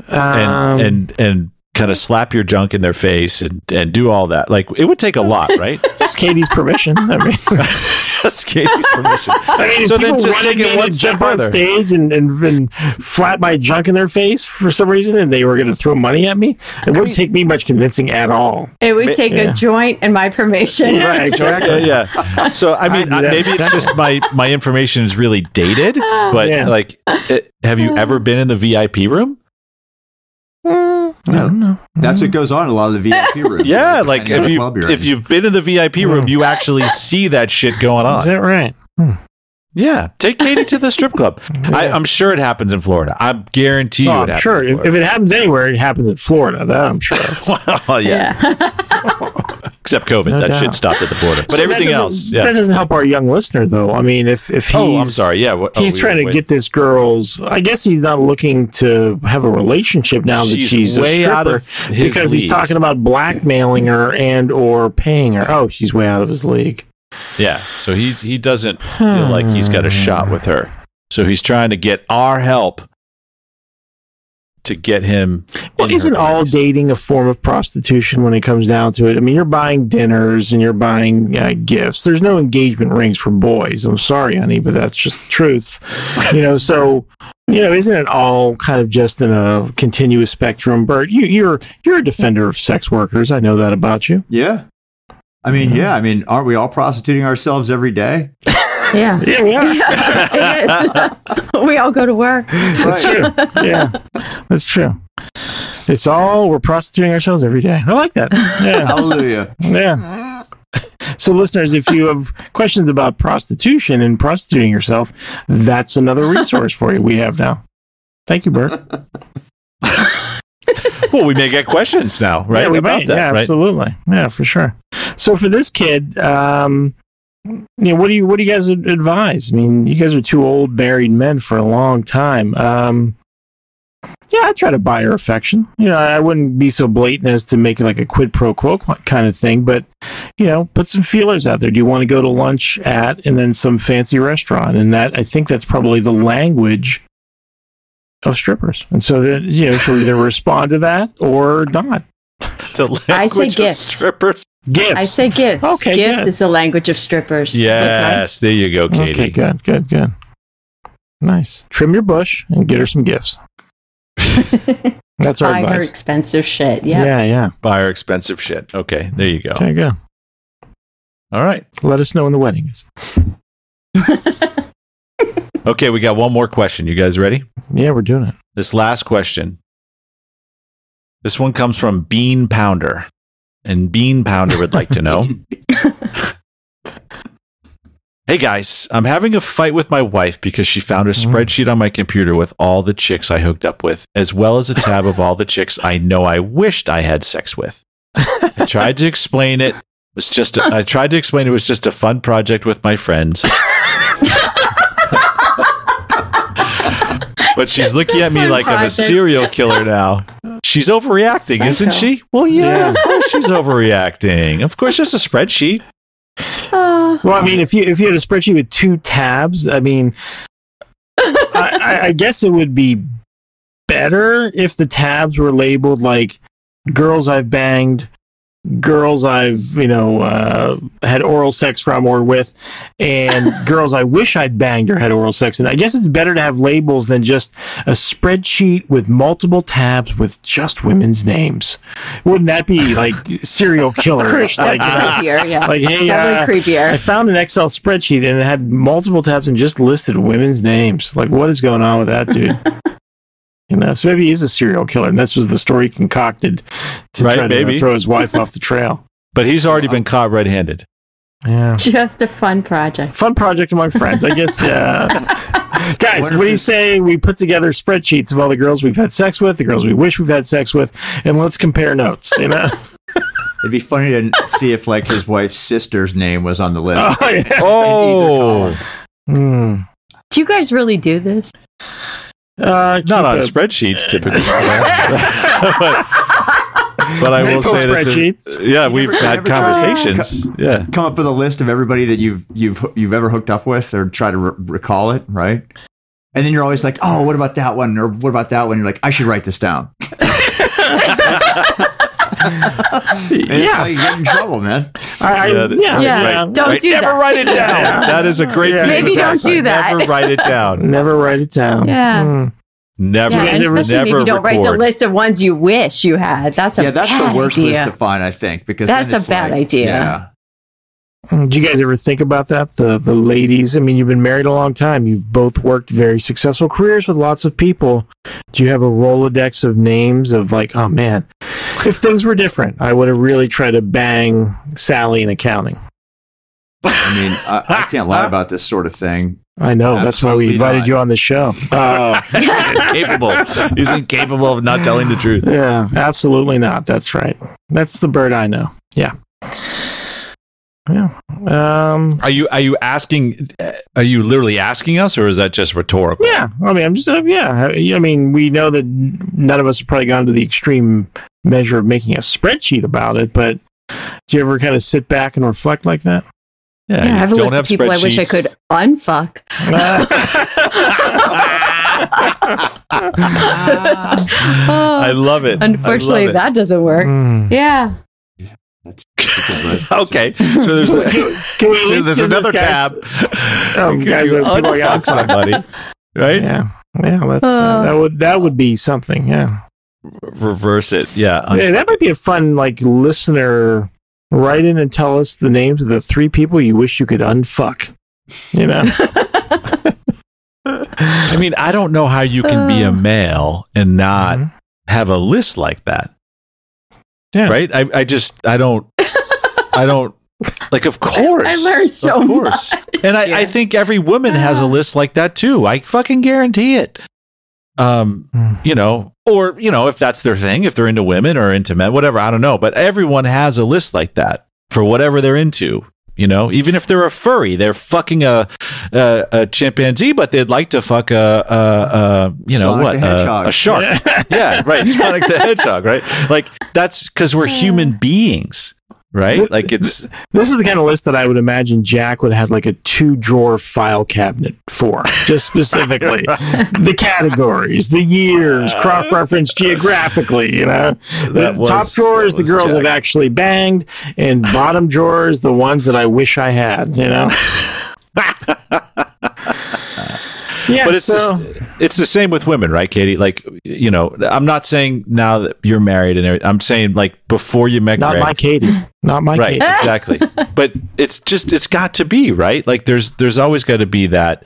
and Um, and and kind of slap your junk in their face and and do all that? Like it would take a lot, right? Just Katie's permission. I mean, Just Katie's permission. I mean, So then people just wanted take it one step jump on further. stage and, and, and flat my junk in their face for some reason, and they were going to throw money at me. It wouldn't take me much convincing at all. It would take Yeah. a joint and my permission. Right, exactly. Yeah, yeah. So I mean, do uh, maybe it's just my my information is really dated. But Yeah. like, it, have you ever been in the VIP room? I don't know. That's what goes on in a lot of the VIP rooms. Yeah, like depending if you if you've been in the VIP hmm. room, you actually see that shit going on. Is on. that right? Hmm. Yeah, take Katie to the strip club. I, I'm sure it happens in Florida. I guarantee you, Oh, it I'm happens sure. in If, if it happens anywhere, it happens in Florida. That I'm sure. of. Florida. well, yeah, except COVID. No that doubt. shit stopped at the border. But So everything doesn't- else, That doesn't help our young listener, though. I mean, if if he's Oh, I'm sorry. Yeah, what, oh, he's we trying to way- get this girl's. I guess he's not looking to have a relationship now that She's she's way a stripper out of his because he's talking about blackmailing her and or paying her. Oh, she's way out of his league. Yeah, so he he doesn't feel like he's got a shot with her. So he's trying to get our help to get him. Well, isn't all place. dating a form of prostitution when it comes down to it? I mean, you're buying dinners and you're buying uh, gifts. There's no engagement rings for boys. I'm sorry, honey, but that's just the truth. You know, so you know, isn't it all kind of just in a continuous spectrum? Bert, you, you're you're a defender of sex workers. I know that about you. yeah. I mean, yeah. I mean, aren't we all prostituting ourselves every day? Yeah. Yeah, we are. it is. we all go to work. That's true. Yeah, that's true. It's all we're prostituting ourselves every day. I like that. Yeah. Hallelujah. Yeah. So, listeners, if you have questions about prostitution and prostituting yourself, that's another resource for you we have now. Thank you, Bert. Well, we may get questions now, right? Yeah, we about might. that, yeah, right? absolutely. Yeah, for sure. So, for this kid, um, you know, what do you what do you guys advise? I mean, you guys are two old married men for a long time. Um, yeah, I try to buy her affection. You know, I wouldn't be so blatant as to make it like a quid pro quo kind of thing, but you know, put some feelers out there. Do you want to go to lunch at and then some fancy restaurant? And that I think that's probably the language of strippers. And so that you know, she'll either respond to that or not. The I say language of gifts. strippers. Gifts. I say gifts. Okay, gifts good. is the language of strippers. Yes, there you go, Katie. Okay, good, good, good. Nice. Trim your bush and get her some gifts. That's our Buy her expensive shit. Yeah. Yeah, yeah. Buy her expensive shit. Okay, there you go. Okay, good. All right. Let us know when the wedding is. Okay, we got one more question. You guys ready? Yeah, we're doing it. This last question. This one comes from Bean Pounder. And Bean Pounder would like to know Hey guys, I'm having a fight with my wife because she found a mm-hmm. spreadsheet on my computer with all the chicks I hooked up with, as well as a tab of all the chicks I know I wished I had sex with. I tried to explain it was just a, I tried to explain it was just a fun project with my friends. But she's looking at me fun like I'm a serial killer now. She's overreacting, isn't she? Well, yeah, Yeah. of course she's overreacting. Of course, just a spreadsheet. Uh, Well, I mean, if you if you had a spreadsheet with two tabs, I mean, I, I, I guess it would be better if the tabs were labeled like "girls I've banged," girls I've you know uh, had oral sex from or with, and girls I wish I'd banged or had oral sex. And I guess it's better to have labels than just a spreadsheet with multiple tabs with just women's names. Wouldn't that be like serial killer? That's like, creepier. Yeah. like hey, Definitely uh, creepier. I found an Excel spreadsheet and it had multiple tabs and just listed women's names. Like, what is going on with that, dude? you know, so maybe he's a serial killer, and this was the story he concocted to Right, try to maybe. throw his wife off the trail. But he's already been caught red-handed. Yeah, Just a fun project. fun project among friends, I guess. Yeah. Guys, what do you say we put together spreadsheets of all the girls we've had sex with, the girls we wish we've had sex with, and let's compare notes. You know? It'd be funny to see if like his wife's sister's name was on the list. oh yeah. Oh, Hmm. Do you guys really do this? Uh, not on a- spreadsheets typically. but, but I will Mental say that the- spreadsheets. yeah, we've ever- had ever tried- conversations. Yeah, Come up with a list of everybody that you've you've you've ever hooked up with, or try to re- recall it, right? And then you're always like, "Oh, what about that one?" Or "What about that one?" You're like, "I should write this down." And Yeah. you get in trouble, man. I, I, Yeah, yeah, th- yeah, Yeah. Don't Right, do never that. Never write it down. That is a great. Yeah. piece of Maybe don't advice. do that. Never write it down. Never write it down. Yeah. Hmm. Never, Yeah, guys and ever- especially never maybe don't write the list of ones you wish you had. That's a yeah, that's bad the worst idea. list to find, I think, because That's a bad like- idea. Yeah, Mm, Do you guys ever think about that? The the ladies. I mean, you've been married a long time. You've both worked very successful careers with lots of people. Do you have a rolodex of names of like, oh man, if things were different, I would have really tried to bang Sally in accounting. I mean, I, I can't lie about this sort of thing. I know that's why we invited not. you on the show. Oh, uh, he's incapable. He's incapable of not telling the truth. yeah, absolutely not. That's right. That's the Bert I know. Yeah. Yeah. Um. Are you are you asking? Are you literally asking us, or is that just rhetorical? Yeah, I mean, I'm just uh, yeah. I I mean, we know that none of us have probably gone to the extreme measure of making a spreadsheet about it, but do you ever kind of sit back and reflect like that? Yeah, Yeah, I have a don't list of people I wish I could unfuck. I love it. Unfortunately, love it. that doesn't work. Hmm. Yeah. That's a okay. So there's Can we so there's another guy's- tab. Oh, Could guys you are people like, unfuck "I'm fine." somebody, right? Yeah, yeah. That's uh, Uh. that would that would be something. Yeah. Reverse it. Yeah. yeah, that might be a fun like listener. Write in and tell us the names of the three people you wish you could unfuck. You know. I mean, I don't know how you can be a Uh. male and not Mhm. have a list like that. Yeah. Right? I, I just I don't I don't like of course. I learned so of course. much. And I, I think every woman has a list like that too. I fucking guarantee it. Um, Mm. you know, or you know, if that's their thing, if they're into women or into men, whatever, I don't know. But everyone has a list like that for whatever they're into. You know, even if they're a furry, they're fucking a a, a chimpanzee, but they'd like to fuck a, a, a you know Sonic what? the a, a shark. yeah, right, Sonic the Hedgehog, right? Like that's because we're human beings, right? Like it's This is the kind of list that I would imagine Jack would have like a two drawer file cabinet for, just specifically the categories, the years, cross reference geographically. You know, the was- top drawer is the girls Jack. I've actually banged, and bottom drawer is the ones that I wish I had. You know. yeah, but it's so the, it's the same with women, right, Katie? Like you know, I'm not saying now that you're married and everything. I'm saying like before you met not Greg, my Katie, not my right? Katie. Exactly. but it's just it's got to be right. Like there's there's always got to be that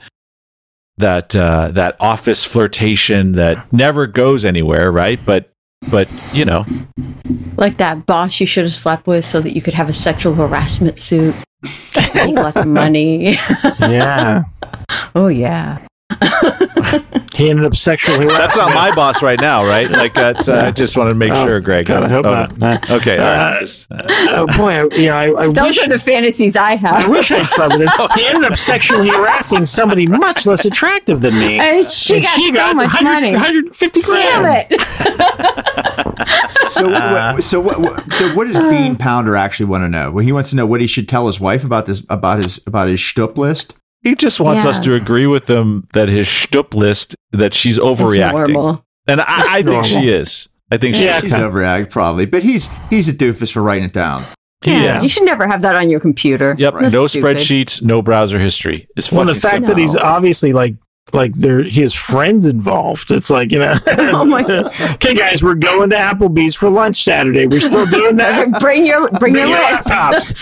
that uh, that office flirtation that never goes anywhere, right? But but you know, like that boss you should have slept with so that you could have a sexual harassment suit. Make lots of money. Yeah, oh yeah. He ended up sexually. that's not my boss right now, right? Like that's. Uh, I just wanted to make Oh, sure, Greg. God, I hope Oh, not. Uh, Okay. Uh, Just, uh, oh boy, I, you know, I, I Those wish are the fantasies I have. I have. wish I'd slept with him. He ended up sexually harassing somebody much less attractive than me. And she And got so much 100 money. 150 grand. Damn it. So, what, so what, what? So, what does Bean Pounder actually want to know? Well, he wants to know what he should tell his wife about this, about his, about his shtup list. He just wants Yeah. us to agree with him that his shtup list that she's overreacting. normal. And I, I think normal. she is. I think Yeah, She's overreact probably, but he's he's a doofus for writing it down. Yeah. Yeah. You should never have that on your computer. Yep, That's no stupid. spreadsheets, no browser history. It's Well, the fact simple. that he's obviously like like there he has friends involved. It's like you know. Oh my God. okay, guys, we're going to Applebee's for lunch Saturday. We're still doing that. bring your bring, Bring your your list.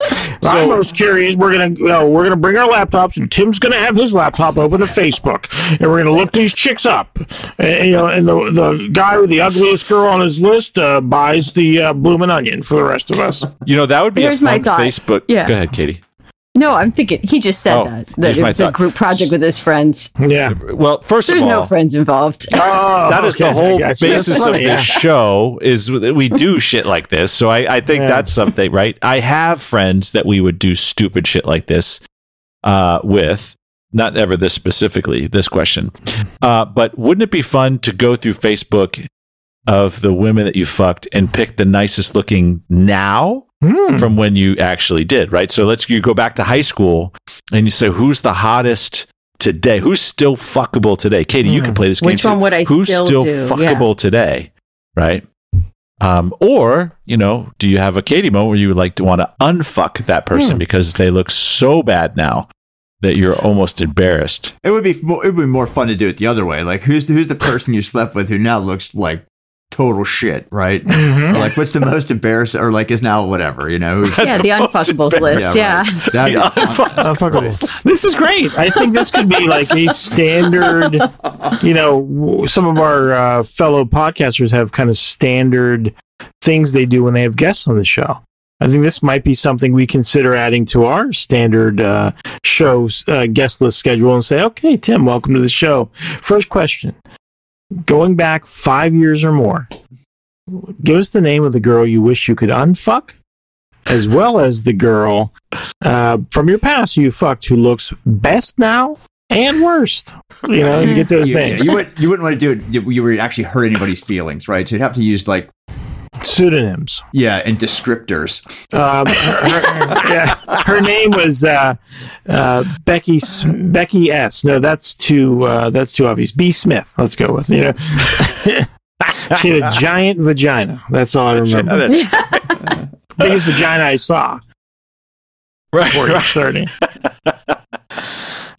Laptops. I'm most curious. We're gonna you know, we're gonna bring our laptops, and Tim's gonna have his laptop open to Facebook, and we're gonna look these chicks up. And, you know, and the the guy with the ugliest girl on his list uh, buys the uh, bloomin' onion for the rest of us. you know that would be Here's a my fun thought. Facebook. Yeah. Go ahead, Katie. No, I'm thinking he just said Oh, that that it my was a group project with his friends. Yeah. Well, first There's of all, no friends involved. Oh, that is okay, the whole I got you. basis of funny, this show is that we do shit like this. So I, I think Yeah. that's something, right? I have friends that we would do stupid shit like this uh, with. Not ever this specifically, this question. Uh, but wouldn't it be fun to go through Facebook of the women that you fucked and pick the nicest looking now Hmm. from when you actually did, right? So let's you go back to high school and you say who's the hottest today? Who's still fuckable today? Katie, you can play this game. Which one too. would I who's still still do? fuckable today, right? Um, or you know, do you have a Katie moment where you would like to want to unfuck that person Hmm. because they look so bad now that you're almost embarrassed? It would be more, it would be more fun to do it the other way. Like who's the, who's the person you slept with who now looks like total shit, right? Mhm. Or like what's the most embarrassing or like is now whatever, you know? Yeah, the unfuckables list. Yeah. right. That'd be fun. Fuck it. This is great. I think this could be like a standard. You know, some of our uh, fellow podcasters have kind of standard things they do when they have guests on the show. I think this might be something we consider adding to our standard uh, shows uh, guest list schedule and say, okay, Tim, welcome to the show. First question Going back five years or more, give us the name of the girl you wish you could unfuck, as well as the girl uh, from your past you fucked who looks best now and worst. You know, you get those yeah, things. you, would, you wouldn't want to do it. You, you would actually hurt anybody's feelings, right? So you'd have to use like Pseudonyms. yeah, and descriptors. Um, her, her- yeah, her name was uh, uh, Becky S- Becky S. No, that's too uh, that's too obvious. B. Smith. Let's go with you know. she had a giant vagina. That's all I remember. Biggest vagina I saw. Right, Before age right. thirty.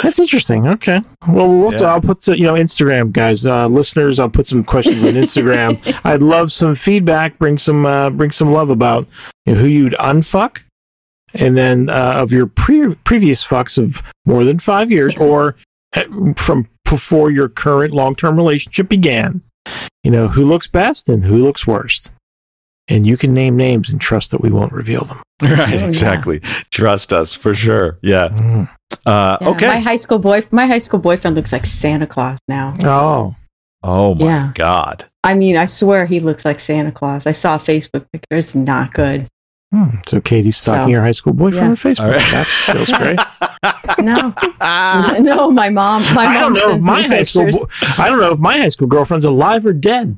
That's interesting. Okay. Well, we'll have to, I'll put some, you know, Instagram guys, uh, listeners. I'll put some questions on Instagram. I'd love some feedback. Bring some, uh, bring some love about you know, who you'd unfuck, and then uh, of your pre- previous fucks of more than five years, or uh, from before your current long-term relationship began. You know who looks best and who looks worst, and you can name names and trust that we won't reveal them. Right, yeah. exactly. Trust us for sure. Yeah. Mm. Uh, Yeah, okay. My high school boy my high school boyfriend looks like Santa Claus now. Oh, oh my Yeah. god. I mean, I swear he looks like Santa Claus. I saw a Facebook picture. It's not good. Hmm. So Katie's stalking So, your high school boyfriend yeah. on Facebook. All right. That feels great. No. no, my mom my I don't mom know if my high school. bo- I don't know if my high school girlfriend's alive or dead.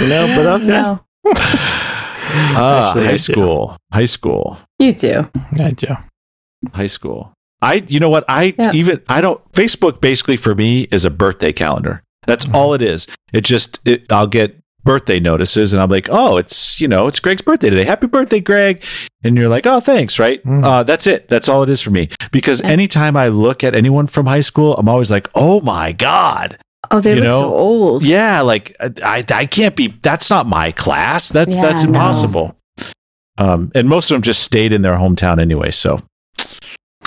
You know, but okay. No, Ah, Actually, I high do. school. High school. you do. I do. High school. I you know what? I Yeah. even I don't Facebook basically for me is a birthday calendar. That's Mm-hmm. all it is. It just it, I'll get birthday notices and I'm like, "Oh, it's, you know, it's Greg's birthday today. Happy birthday, Greg." And you're like, "Oh, thanks," right? Mm. Uh, that's it. That's all it is for me. Because anytime I look at anyone from high school, I'm always like, "Oh my god." Oh, they You look know? so old. Yeah, like I I can't be that's not my class. That's Yeah, that's no. impossible. Um and most of them just stayed in their hometown anyway, so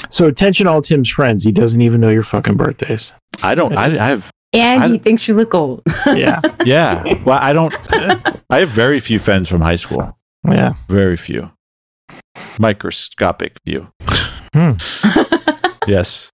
So attention, all Tim's friends. He doesn't even know your fucking birthdays. I don't I, I have And I he thinks you look old. Yeah, yeah. Well, I don't I have very few friends from high school. yeah. Very few. Microscopic view. Hmm. yes.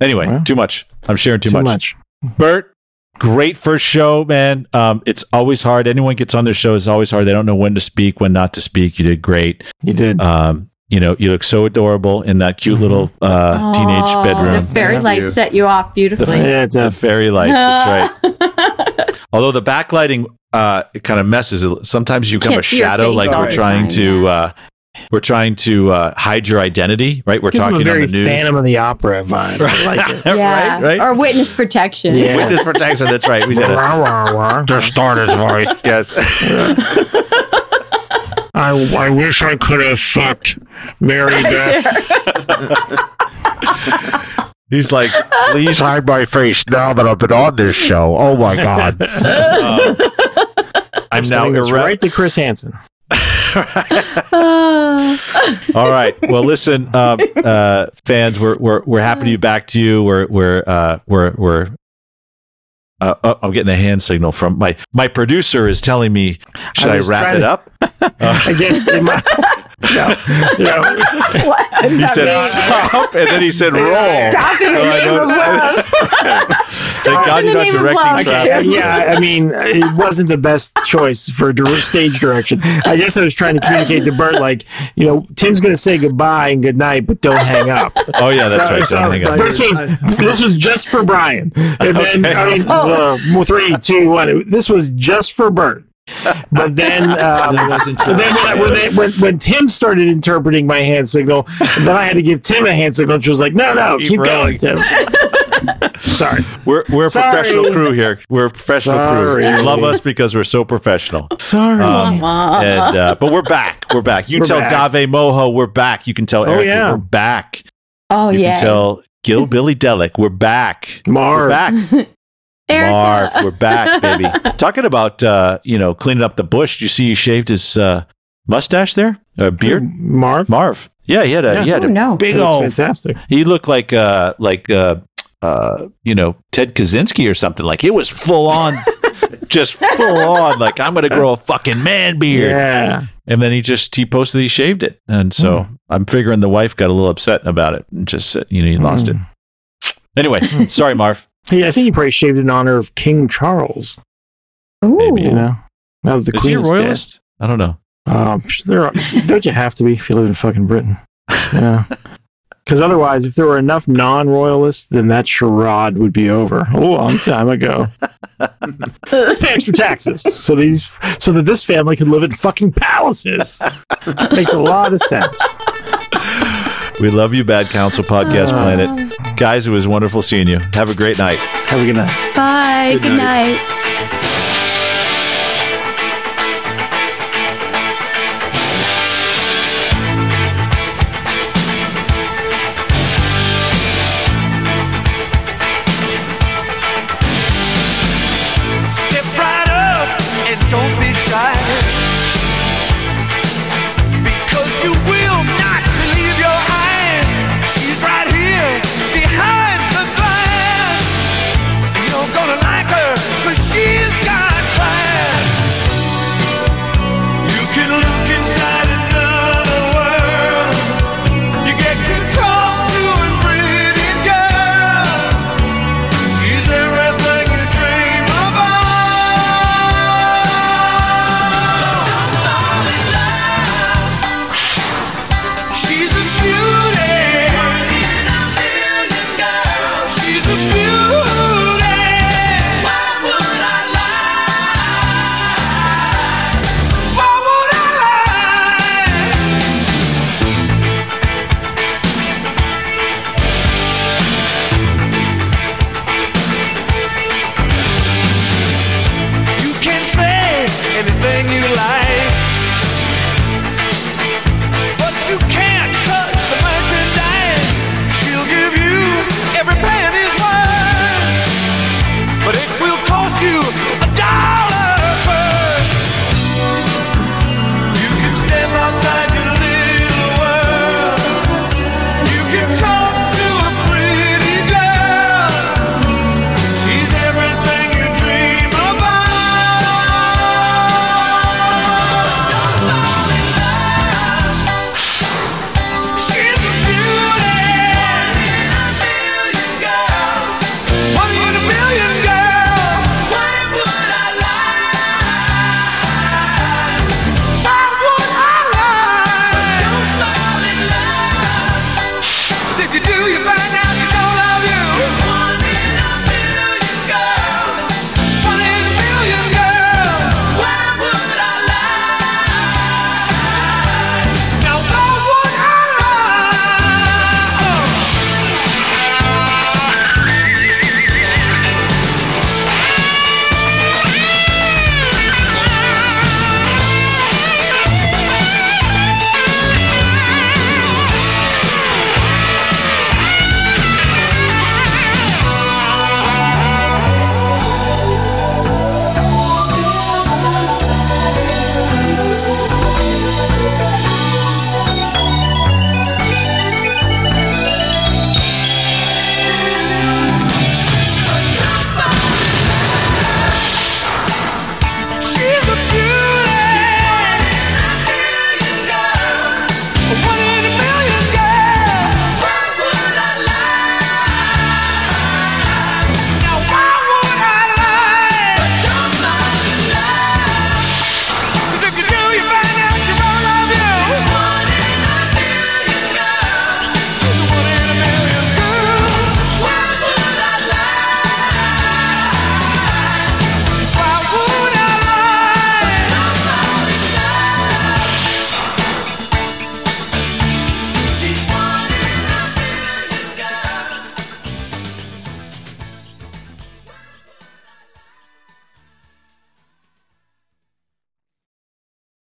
Anyway, Well, too much. I'm sharing too, Too much. much. Bert, great first show, man. Um, it's always hard. Anyone gets on their show is always hard. They don't know when to speak, when not to speak. You did great. You did. Um, you know, you look so adorable in that cute little uh, teenage bedroom. The fairy Yeah. lights set you off beautifully. yeah, it's The a, fairy lights. That's right. Although the backlighting uh, it kind of messes. Sometimes you become Can't a shadow, like we're trying time, to uh, we're trying to uh, hide your identity, right? We're Gives him talking a very on the news. Phantom of the Opera vibe. I like. Yeah. right, right. Or witness protection. Yeah. Witness protection. That's right. We did it. Just started voice. Yes. I, I wish I could have fucked Mary Beth. He's like, please hide my face now that I've been on this show. Oh my god. I'm now Sending this erect. right to Chris Hansen. All right. Well, listen, um, uh, fans, we're we're we're happy to be back to you. We're we're uh, we're we're. Uh, oh, I'm getting a hand signal from my my producer is telling me should I, was wrap it to- up? I guess they might. No, you know, What He said mean? stop, and then he said roll. Stop in the So I name of love. Thank Stop God in you're the not name of directing love. traffic. Yeah, I mean, it wasn't the best choice for stage direction. I guess I was trying to communicate to Bert, like, you know, Tim's going to say goodbye and good night, but don't hang up. Oh yeah, that's So- right. so Don't hang up. This was this was just for Brian, and then Okay. I mean, Oh. uh, three, two, one. This was just for Bert. But then, um, but then when, I, when, they, when when Tim started interpreting my hand signal, then I had to give Tim a hand signal, which was like, no, no, Keep keep, going, Tim. Sorry, We're we're a Sorry. professional crew here. We're a professional crew. Sorry. You love us because we're so professional. sorry. Um, and uh, but we're back. We're back. You We're tell back. Dave Moho we're back. You can tell Oh, Eric yeah. we're back. Oh, you yeah. can tell Gil Billy Delic we're back. We're back. Erica. Marv, we're back, baby. Talking about uh, you know cleaning up the bush. Did you see he shaved his uh, mustache there? Uh, beard. Marv. Marv. Yeah, he had a Yeah. he had Oh, a no. big old. fantastic. He looked like uh like uh uh you know Ted Kaczynski or something. Like it was full on, just full on. Like I'm gonna grow a fucking man beard. Yeah. And then he just he posted he shaved it, and so Hmm. I'm figuring the wife got a little upset about it and just you know he lost it. Anyway, sorry, Marv. He, I think he probably shaved in honor of King Charles. Ooh. Maybe, You know, now that the Is he a Queen's dead. royalist? I don't know. Um, there are, don't you have to be if you live in fucking Britain? Yeah. Because otherwise, if there were enough non-royalists, then that charade would be over a long time ago. Let's pay extra taxes so these so that this family can live in fucking palaces. Makes a lot of sense. We love you, Bad Counsel Podcast Uh. Planet. Guys, it was wonderful seeing you. Have a great night. Have a good night. Bye. Good Good night. night.